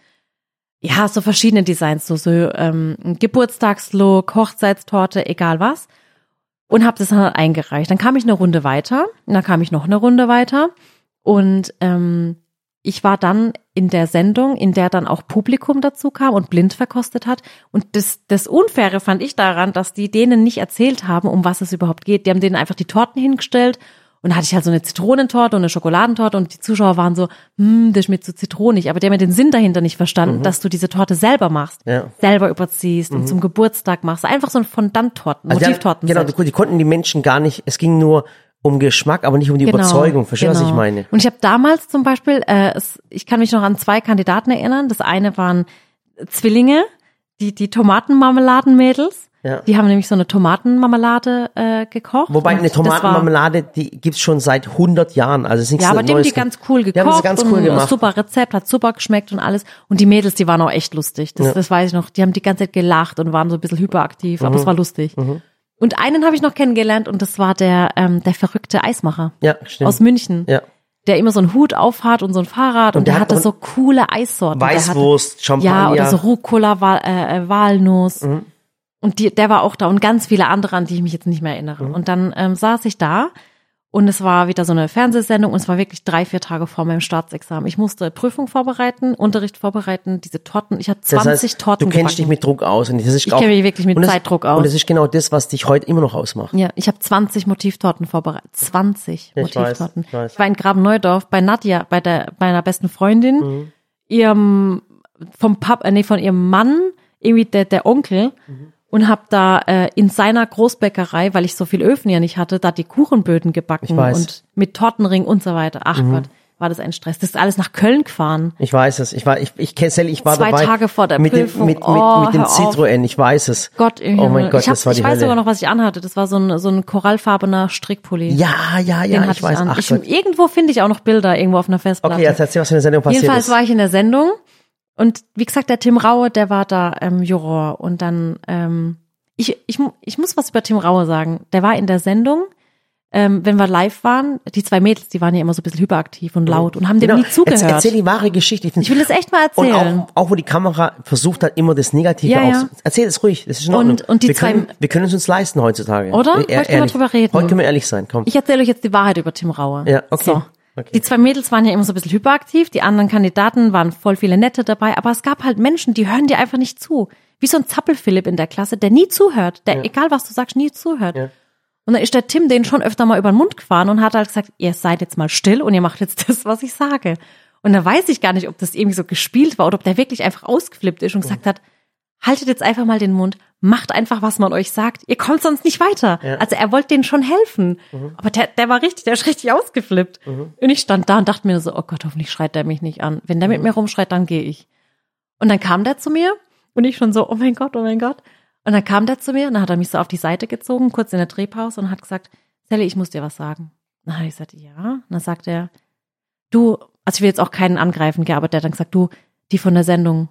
ja, so verschiedenen Designs, so, so ähm, Geburtstagslook, Hochzeitstorte, egal was. Und habe das dann halt eingereicht. Dann kam ich eine Runde weiter, und dann kam ich noch eine Runde weiter. Und ähm, ich war dann in der Sendung, in der dann auch Publikum dazu kam und blind verkostet hat. Und das, das Unfaire fand ich daran, dass die denen nicht erzählt haben, um was es überhaupt geht. Die haben denen einfach die Torten hingestellt und da hatte ich halt so eine Zitronentorte und eine Schokoladentorte und die Zuschauer waren so, hm, das ist mir zu zitronig. Aber die haben ja den Sinn dahinter nicht verstanden, dass du diese Torte selber machst, Ja. selber überziehst und zum Geburtstag machst. Einfach so ein Fondant-Torten, Also Motivtorten. Genau, die, die konnten die Menschen gar nicht, es ging nur um Geschmack, aber nicht um die Überzeugung. Verstehst du, was ich meine? Und ich habe damals zum Beispiel, äh, es, ich kann mich noch an zwei Kandidaten erinnern. Das eine waren Zwillinge, die, die Tomatenmarmeladenmädels. Ja. Die haben nämlich so eine Tomatenmarmelade äh, gekocht. Wobei eine Tomatenmarmelade, die gibt's schon seit 100 Jahren. Also es ist nichts Ja, aber die haben die ganz cool gekocht Die haben das ganz cool und gemacht. super Rezept, hat super geschmeckt und alles. Und die Mädels, die waren auch echt lustig. Das, Ja. das weiß ich noch. Die haben die ganze Zeit gelacht und waren so ein bisschen hyperaktiv, Mhm. aber es war lustig. Und einen habe ich noch kennengelernt und das war der, ähm, der verrückte Eismacher Ja, stimmt. aus München. ja. Der immer so einen Hut aufhat und so ein Fahrrad und, der der, hat hatte so coole Eissorten. Der Weißwurst, hatte, Champagner. Ja, oder so Rucola, Wal, äh, äh, Walnuss. Mhm. Und die, der war auch da und ganz viele andere, an die ich mich jetzt nicht mehr erinnere. Mhm. Und dann ähm, saß ich da und es war wieder so eine Fernsehsendung und es war wirklich drei, vier Tage vor meinem Staatsexamen. Ich musste Prüfung vorbereiten, Unterricht vorbereiten, diese Torten. Ich hatte 20 das heißt, Torten Du kennst dich gebacken. mit Druck aus. Und das ist Ich kenne mich wirklich mit das, Zeitdruck aus. Und das ist genau das, was dich heute immer noch ausmacht. Ja, ich habe 20 Motivtorten vorbereitet. 20 Ja, ich Motivtorten. weiß, ich weiß. war in Graben-Neudorf bei Nadja, bei der bei einer besten Freundin, Mhm. ihrem vom Pap, äh, nee, von ihrem Mann, irgendwie der der Onkel Mhm. Und habe da äh, in seiner Großbäckerei, weil ich so viel Öfen ja nicht hatte, da die Kuchenböden gebacken Ich weiß. Mhm. und mit Tortenring und so weiter. Ach Gott, war das ein Stress. Das ist alles nach Köln gefahren. Ich weiß es. Ich war, ich, ich Sally, ich war Zwei dabei. Tage vor der mit Prüfung. Dem, mit, mit, Oh, mit dem. Citroën, ich weiß es. Gott, im Oh mein Himmel. Gott, ich, hab, das war die ich weiß Hölle. sogar noch, was ich anhatte. Das war so ein, so ein korallfarbener Strickpulli. Ja, ja, Den ja, hatte ich weiß. an. Ach Ich, irgendwo finde ich auch noch Bilder irgendwo auf einer Festplatte. Okay, jetzt erzähl, was in der Sendung passiert Jedenfalls ist. war ich in der Sendung und wie gesagt, der Tim Raue, der war da ähm, Juror und dann ähm, ich, ich, ich muss was über Tim Raue sagen. Der war in der Sendung, ähm, wenn wir live waren, die zwei Mädels, die waren ja immer so ein bisschen hyperaktiv und laut und haben dem nie zugehört. Erzähl, erzähl die wahre Geschichte. Ich, ich will es echt mal Und erzählen. auch, auch wo die Kamera versucht hat, immer das Negative Ja, aus. ja. Erzähl es ruhig, das ist in Ordnung. Und- und die wir können, zwei- wir können es uns leisten heutzutage. Oder? E- Heute können wir drüber reden. Heute können wir ehrlich sein, komm. Ich erzähle euch jetzt die Wahrheit über Tim Raue. Ja, okay. So. Okay. Die zwei Mädels waren ja immer so ein bisschen hyperaktiv, die anderen Kandidaten waren voll viele Nette dabei, aber es gab halt Menschen, die hören dir einfach nicht zu. Wie so ein Zappelphilipp in der Klasse, der nie zuhört, der, egal was du sagst, nie zuhört. Ja. Und dann ist der Tim den schon öfter mal über den Mund gefahren und hat halt gesagt, ihr seid jetzt mal still und ihr macht jetzt das, was ich sage. Und da weiß ich gar nicht, ob das irgendwie so gespielt war oder ob der wirklich einfach ausgeflippt ist und gesagt hat, haltet jetzt einfach mal den Mund, macht einfach, was man euch sagt. Ihr kommt sonst nicht weiter. Also er wollte denen schon helfen. Aber der, der war richtig, der ist richtig ausgeflippt. Und ich stand da und dachte mir so, oh Gott, hoffentlich schreit der mich nicht an. Wenn der mit mir rumschreit, dann gehe ich. Und dann kam der zu mir und ich schon so, oh mein Gott, oh mein Gott. Und dann kam der zu mir und dann hat er mich so auf die Seite gezogen, kurz in der Drehpause und hat gesagt, Sally, ich muss dir was sagen. Dann habe ich gesagt, ja. Und dann sagt er, du, also ich will jetzt auch keinen angreifen, gell, aber der hat dann gesagt, du, die von der Sendung,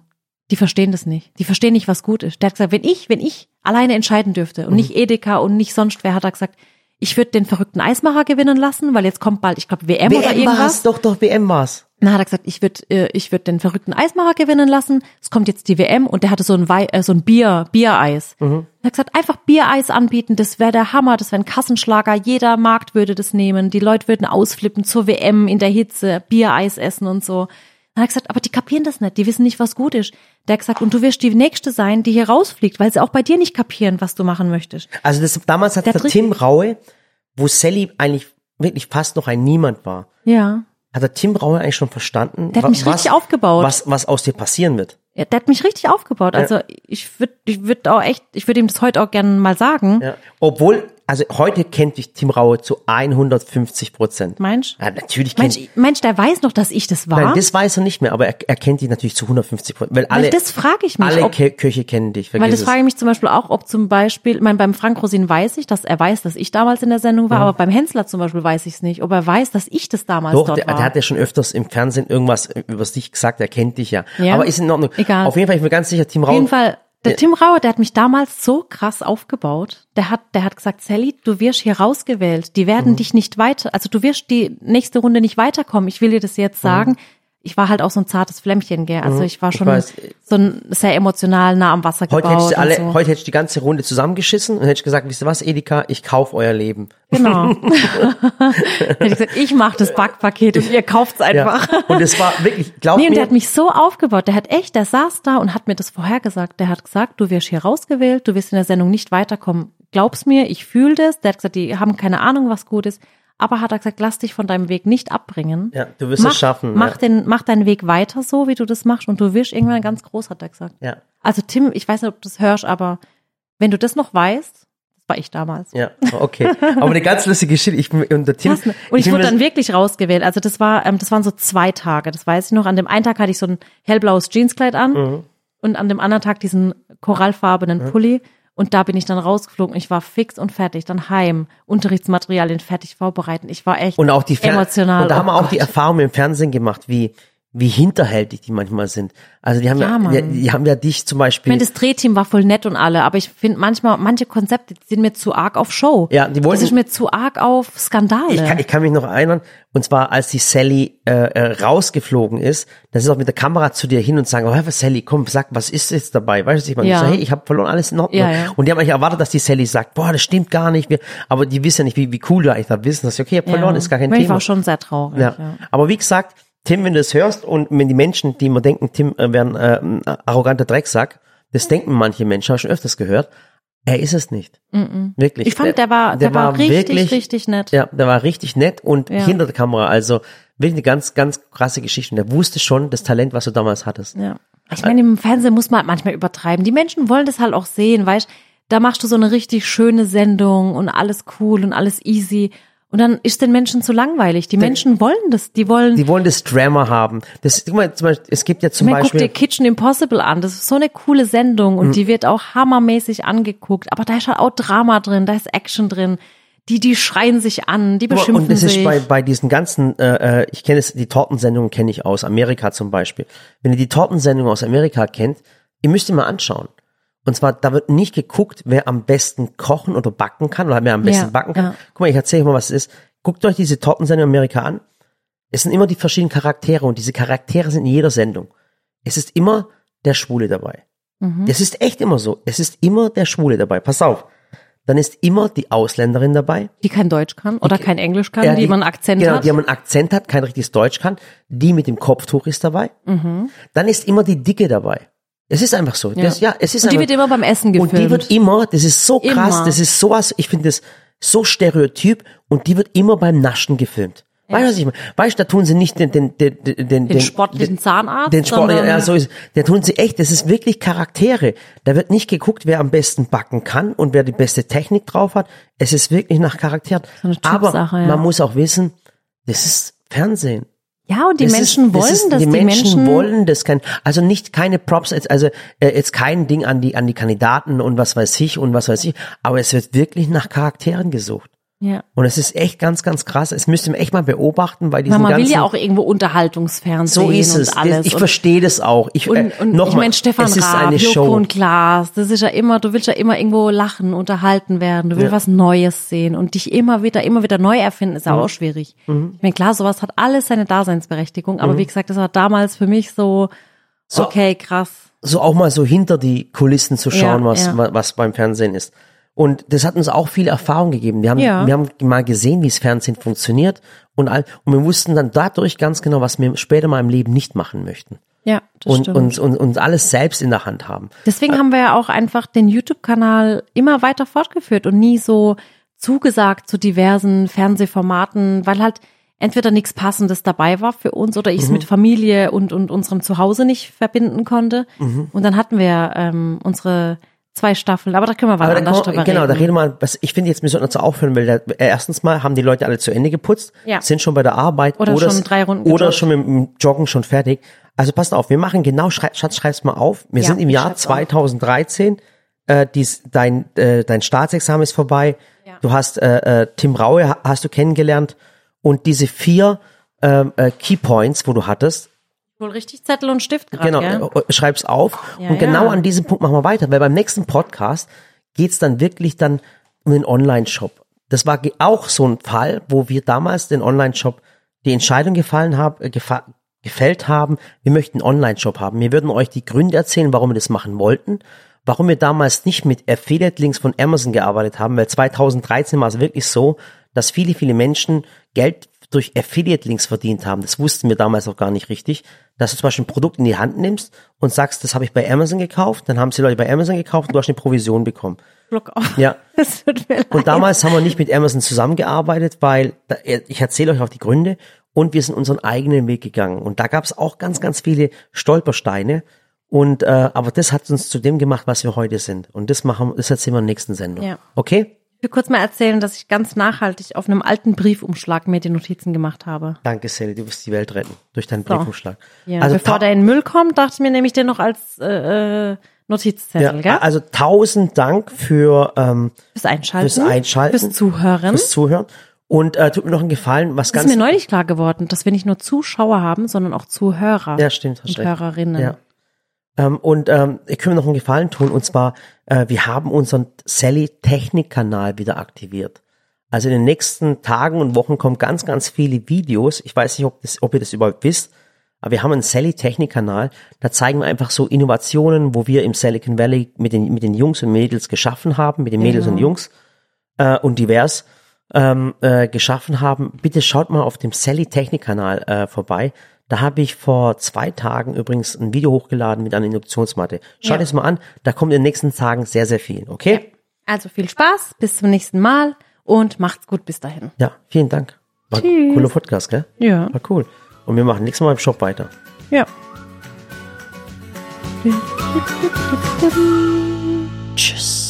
die verstehen das nicht. Die verstehen nicht, was gut ist. Der hat gesagt, wenn ich, wenn ich alleine entscheiden dürfte und nicht Edeka und nicht sonst wer, hat er gesagt, ich würde den verrückten Eismacher gewinnen lassen, weil jetzt kommt bald, ich glaube, WM, oder WM irgendwas. war's, doch, doch, WM war's. Dann hat er gesagt, ich würde äh, ich würd den verrückten Eismacher gewinnen lassen. Es kommt jetzt die WM und der hatte so ein, Wei äh, so ein Bier, Biereis. Mhm. Er hat gesagt, einfach Biereis anbieten, das wäre der Hammer, das wäre ein Kassenschlager, jeder Markt würde das nehmen, die Leute würden ausflippen zur WM in der Hitze, Biereis essen und so. Dann hat er gesagt, aber die kapieren das nicht, die wissen nicht, was gut ist. Der hat gesagt, und du wirst die Nächste sein, die hier rausfliegt, weil sie auch bei dir nicht kapieren, was du machen möchtest. Also das, damals hat Der der, Tim Raue, wo Sally eigentlich wirklich fast noch ein Niemand war, Ja. hat der Tim Raue eigentlich schon verstanden, Der hat mich richtig aufgebaut. was, was aus dir passieren wird. Ja, der hat mich richtig aufgebaut. Also ich würde ich würd auch echt, ich würde ihm das heute auch gerne mal sagen. Ja. Obwohl, also heute kennt dich Tim Raue zu 150 Prozent. Meinst Ja, natürlich kennt Mensch, Mensch, der weiß noch, dass ich das war. Nein, das weiß er nicht mehr, aber er, er kennt dich natürlich zu 150 Prozent. Weil alle, weil das frage ich mich. alle ob, Kö- Köche kennen dich. weil das frage ich mich zum Beispiel auch, ob zum Beispiel, ich meine, beim Frank Rosin weiß ich, dass er weiß, dass ich damals in der Sendung war, aber beim Hensler zum Beispiel weiß ich es nicht, ob er weiß, dass ich das damals Doch, dort der, war. der hat ja schon öfters im Fernsehen irgendwas über dich gesagt, er kennt dich ja. Ja. Aber ist in Ordnung. Egal. Auf jeden Fall, ich bin ganz sicher, Tim Auf Raue. jeden Fall, der Tim Rauer, der hat mich damals so krass aufgebaut. Der hat, der hat gesagt, Sally, du wirst hier rausgewählt. Die Mhm. werden dich nicht weiter, also du wirst die nächste Runde nicht weiterkommen. Ich will dir das jetzt sagen. Ich war halt auch so ein zartes Flämmchen, gell. Also ich war schon Mhm. weiß. so ein sehr emotional nah am Wasser Heute gebaut. hättest, du alle, so. heute hättest du die ganze Runde zusammengeschissen und hättest gesagt, wisst ihr was, Edeka, ich kauf euer Leben. Genau. hätte ich gesagt, ich mache das Backpaket und ihr kauft's einfach. Ja. Und es war wirklich, glaub Nee, und der mir, hat mich so aufgebaut. Der hat echt, der saß da und hat mir das vorhergesagt. Der hat gesagt, du wirst hier rausgewählt, du wirst in der Sendung nicht weiterkommen. Glaub's mir, ich fühle das. Der hat gesagt, die haben keine Ahnung, was gut ist. Aber hat er gesagt, lass dich von deinem Weg nicht abbringen. Ja, du wirst es schaffen, Mach, ja. den, mach deinen Weg weiter so, wie du das machst. Und du wirst irgendwann ganz groß, hat er gesagt. ja, Also Tim, ich weiß nicht, ob du das hörst, aber wenn du das noch weißt, das war ich damals. ja, okay. Aber eine ganz lustige Geschichte, ich und der Tim? Und ich, bin wurde dann wirklich rausgewählt. Also das war, ähm, das waren so zwei Tage. Das weiß ich noch. An dem einen Tag hatte ich so ein hellblaues Jeanskleid an Mhm. und an dem anderen Tag diesen korallfarbenen Pulli. Und da bin ich dann rausgeflogen. Ich war fix und fertig. Dann heim, Unterrichtsmaterialien fertig vorbereiten. Ich war echt Und auch die Fer emotional. Und da haben wir Oh auch die Gott. Erfahrung im Fernsehen gemacht, wie, wie hinterhältig die manchmal sind. Also die haben Ja, ja, die, die haben ja dich zum Ich Beispiel. meine, das Drehteam war voll nett und alle, aber ich finde manchmal, manche Konzepte sind mir zu arg auf Show. Ja, die wollten- Das ist mir zu arg auf Skandale. ich, kann, ich kann mich noch erinnern, und zwar als die Sally äh, äh, rausgeflogen ist, da ist auch mit der Kamera zu dir hin und sagen, oh, Sally, komm, sag, was ist jetzt dabei? Weißt du, ich meine, Ja. ich so, hey, ich habe verloren, alles in Ordnung. Ja, ja. Und die haben eigentlich erwartet, dass die Sally sagt, boah, das stimmt gar nicht. Wir, aber die wissen ja nicht, wie, wie cool du eigentlich da bist. Dass, okay, ich habe verloren, ist gar kein Ich Thema. war schon sehr traurig. Ja. Aber wie gesagt, Tim, wenn du das hörst und wenn die Menschen, die immer denken, Tim äh, wäre ein äh, ein arroganter Drecksack, das denken manche Menschen, habe ich schon öfters gehört. Er ist es nicht. Wirklich. Ich fand, der war, der, war, richtig, wirklich, richtig nett. Ja, der war richtig nett und Ja. hinter der Kamera, also wirklich eine ganz, ganz krasse Geschichte. Und der wusste schon das Talent, was du damals hattest. Ja. Ich meine, im Fernsehen muss man halt manchmal übertreiben. Die Menschen wollen das halt auch sehen, weißt Da machst du so eine richtig schöne Sendung und alles cool und alles easy. Und dann ist den Menschen zu langweilig. Die Menschen wollen das. Die wollen, Die wollen das Drama haben. Das, guck mal, zum Beispiel, es gibt ja zum ich meine, guck Beispiel. dir Kitchen Impossible an. Das ist so eine coole Sendung Mhm. und die wird auch hammermäßig angeguckt. Aber da ist halt auch Drama drin, da ist Action drin. Die, die schreien sich an, die beschimpfen Und das sich. ist bei, bei diesen ganzen, äh, äh, ich kenne es, die Tortensendungen kenne ich aus Amerika zum Beispiel. Wenn ihr die Tortensendung aus Amerika kennt, ihr müsst ihr mal anschauen. Und zwar, da wird nicht geguckt, wer am besten kochen oder backen kann oder wer am besten Ja, backen kann. ja. Guck mal, ich erzähle euch mal, was es ist. Guckt euch diese Tortensendung in Amerika an. Es sind immer die verschiedenen Charaktere und diese Charaktere sind in jeder Sendung. Es ist immer der Schwule dabei. Mhm. Das ist echt immer so. Es ist immer der Schwule dabei. Pass auf. Dann ist immer die Ausländerin dabei. die kein Deutsch kann oder kein Englisch kann, Ja, die, man Akzent genau, hat. die man einen Akzent hat, kein richtiges Deutsch kann. Die mit dem Kopftuch ist dabei. Mhm. Dann ist immer die Dicke dabei. Es ist einfach so. Ja, das, ja es ist und die einfach, wird immer beim Essen und gefilmt. die wird immer, das ist so krass, Immer. das ist sowas, ich finde das so stereotyp und die wird immer beim Naschen gefilmt. Weißt du, was ich meine? Weißt du, da tun sie nicht den, den, den, den, den, Den sportlichen Zahnarzt. den Sport, sondern- ja, so ist, da tun sie echt, das ist wirklich Charaktere. Da wird nicht geguckt, wer am besten backen kann und wer die beste Technik drauf hat. Es ist wirklich nach Charakteren. eine Aber ja. man muss auch wissen, das ist Fernsehen. Ja, und die Das Menschen ist, wollen das. Ist, das. die, Menschen, wollen das kein, also nicht keine Props, also äh, jetzt kein Ding an die an die Kandidaten und was weiß ich und was weiß ich, aber es wird wirklich nach Charakteren gesucht. Ja. Und es ist echt ganz, ganz krass. Es müsste man echt mal beobachten, weil diesen Man will ja auch irgendwo Unterhaltungsfernsehen so ist es. und alles. ich verstehe das auch. Ich, und, äh, und noch ich meine, Stefan es ist Raab, eine Joko Show. und Klaas, das ist ja immer, du willst ja immer irgendwo lachen, unterhalten werden, du willst Ja. was Neues sehen und dich immer wieder, immer wieder neu erfinden, ist ja Mhm. auch schwierig. Ich meine, klar, sowas hat alles seine Daseinsberechtigung, aber wie gesagt, das war damals für mich so, Mhm. So. okay, krass. so auch mal so hinter die Kulissen zu schauen, Ja, was, was beim Fernsehen ist. Und das hat uns auch viel Erfahrung gegeben. Wir haben, Ja. wir haben mal gesehen, wie das Fernsehen funktioniert und, all, und wir wussten dann dadurch ganz genau, was wir später mal im Leben nicht machen möchten. Ja, das Und, stimmt. und, und, und alles selbst in der Hand haben. Deswegen haben wir ja auch einfach den YouTube-Kanal immer weiter fortgeführt und nie so zugesagt zu diversen Fernsehformaten, weil halt entweder nichts Passendes dabei war für uns oder ich es mit Familie und, und unserem Zuhause nicht verbinden konnte. Und dann hatten wir ähm, unsere zwei Staffeln, aber da können wir anders kann drüber man, genau, da reden. reden wir, was ich finde jetzt, wir sollten dazu aufhören, weil da, äh, erstens mal haben die Leute alle zu Ende geputzt, Ja. sind schon bei der Arbeit Oder schon drei Runden oder schon mit dem Joggen schon fertig. Also passt auf, wir machen genau, schrei, Schatz, schreib's mal auf. Wir Ja, sind im Jahr schreib's auf. 2013, äh, dies, dein, äh, dein Staatsexamen ist vorbei, Ja. du hast äh, äh, Tim Raue ha- hast du kennengelernt und diese vier ähm, äh, Keypoints, wo du hattest, Wohl richtig Zettel und Stift gerade, Genau, gell? äh, schreib's auf. Ja, und genau ja. an diesem Punkt machen wir weiter, weil beim nächsten Podcast geht's dann wirklich dann um den Online-Shop. Das war auch so ein Fall, wo wir damals den Online-Shop die Entscheidung gefallen haben, äh, gefa gefällt haben, wir möchten einen Online-Shop haben. Wir würden euch die Gründe erzählen, warum wir das machen wollten, warum wir damals nicht mit Affiliate-Links von Amazon gearbeitet haben, weil 2013 war es wirklich so, dass viele, viele Menschen Geld durch Affiliate-Links verdient haben. Das wussten wir damals auch gar nicht richtig. Dass du zum Beispiel ein Produkt in die Hand nimmst und sagst, das habe ich bei Amazon gekauft, dann haben sie Leute bei Amazon gekauft und du hast eine Provision bekommen. Schluck auf. Ja. Es tut mir leid. Und damals haben wir nicht mit Amazon zusammengearbeitet, weil da- ich erzähle euch auch die Gründe und wir sind unseren eigenen Weg gegangen. Und da gab es auch ganz, ganz viele Stolpersteine. Und äh, aber das hat uns zu dem gemacht, was wir heute sind. Und das machen, das erzählen wir in der nächsten Sendung. Ja. Okay? Ich will kurz mal erzählen, dass ich ganz nachhaltig auf einem alten Briefumschlag mir die Notizen gemacht habe. Danke, Sally, du wirst die Welt retten durch deinen So. Briefumschlag. Ja, also, bevor der in den Müll kommt, dachte ich mir, nehme ich den noch als äh, äh, Notizzettel, ja, gell? also tausend Dank für ähm, Fürs Einschalten. fürs Einschalten. Fürs Zuhören. fürs Zuhören. Und äh, tut mir noch einen Gefallen, was Das ganz ist mir neulich klar geworden, dass wir nicht nur Zuschauer haben, sondern auch Zuhörer Ja, stimmt, und recht. Hörerinnen. Ja. Ähm, und ähm, ich können mir noch einen Gefallen tun, und zwar, äh, wir haben unseren Sally Technik-Kanal wieder aktiviert. Also in den nächsten Tagen und Wochen kommen ganz, ganz viele Videos. Ich weiß nicht, ob, das, ob ihr das überhaupt wisst, aber wir haben einen Sally Technik-Kanal. Da zeigen wir einfach so Innovationen, wo wir im Silicon Valley mit den, mit den Jungs und Mädels geschaffen haben, mit den Mädels und Jungs äh, und divers ähm, äh, geschaffen haben. Bitte schaut mal auf dem Sally Technik-Kanal äh, vorbei. Da habe ich vor zwei Tagen übrigens ein Video hochgeladen mit einer Induktionsmatte. Schaut Ja. es mal an, da kommt in den nächsten Tagen sehr, sehr viel, okay? Also viel Spaß, bis zum nächsten Mal und macht's gut bis dahin. Ja, vielen Dank. War Tschüss. cooler Podcast, gell? Ja. War cool. Und wir machen nächstes Mal im Shop weiter. Ja. Tschüss.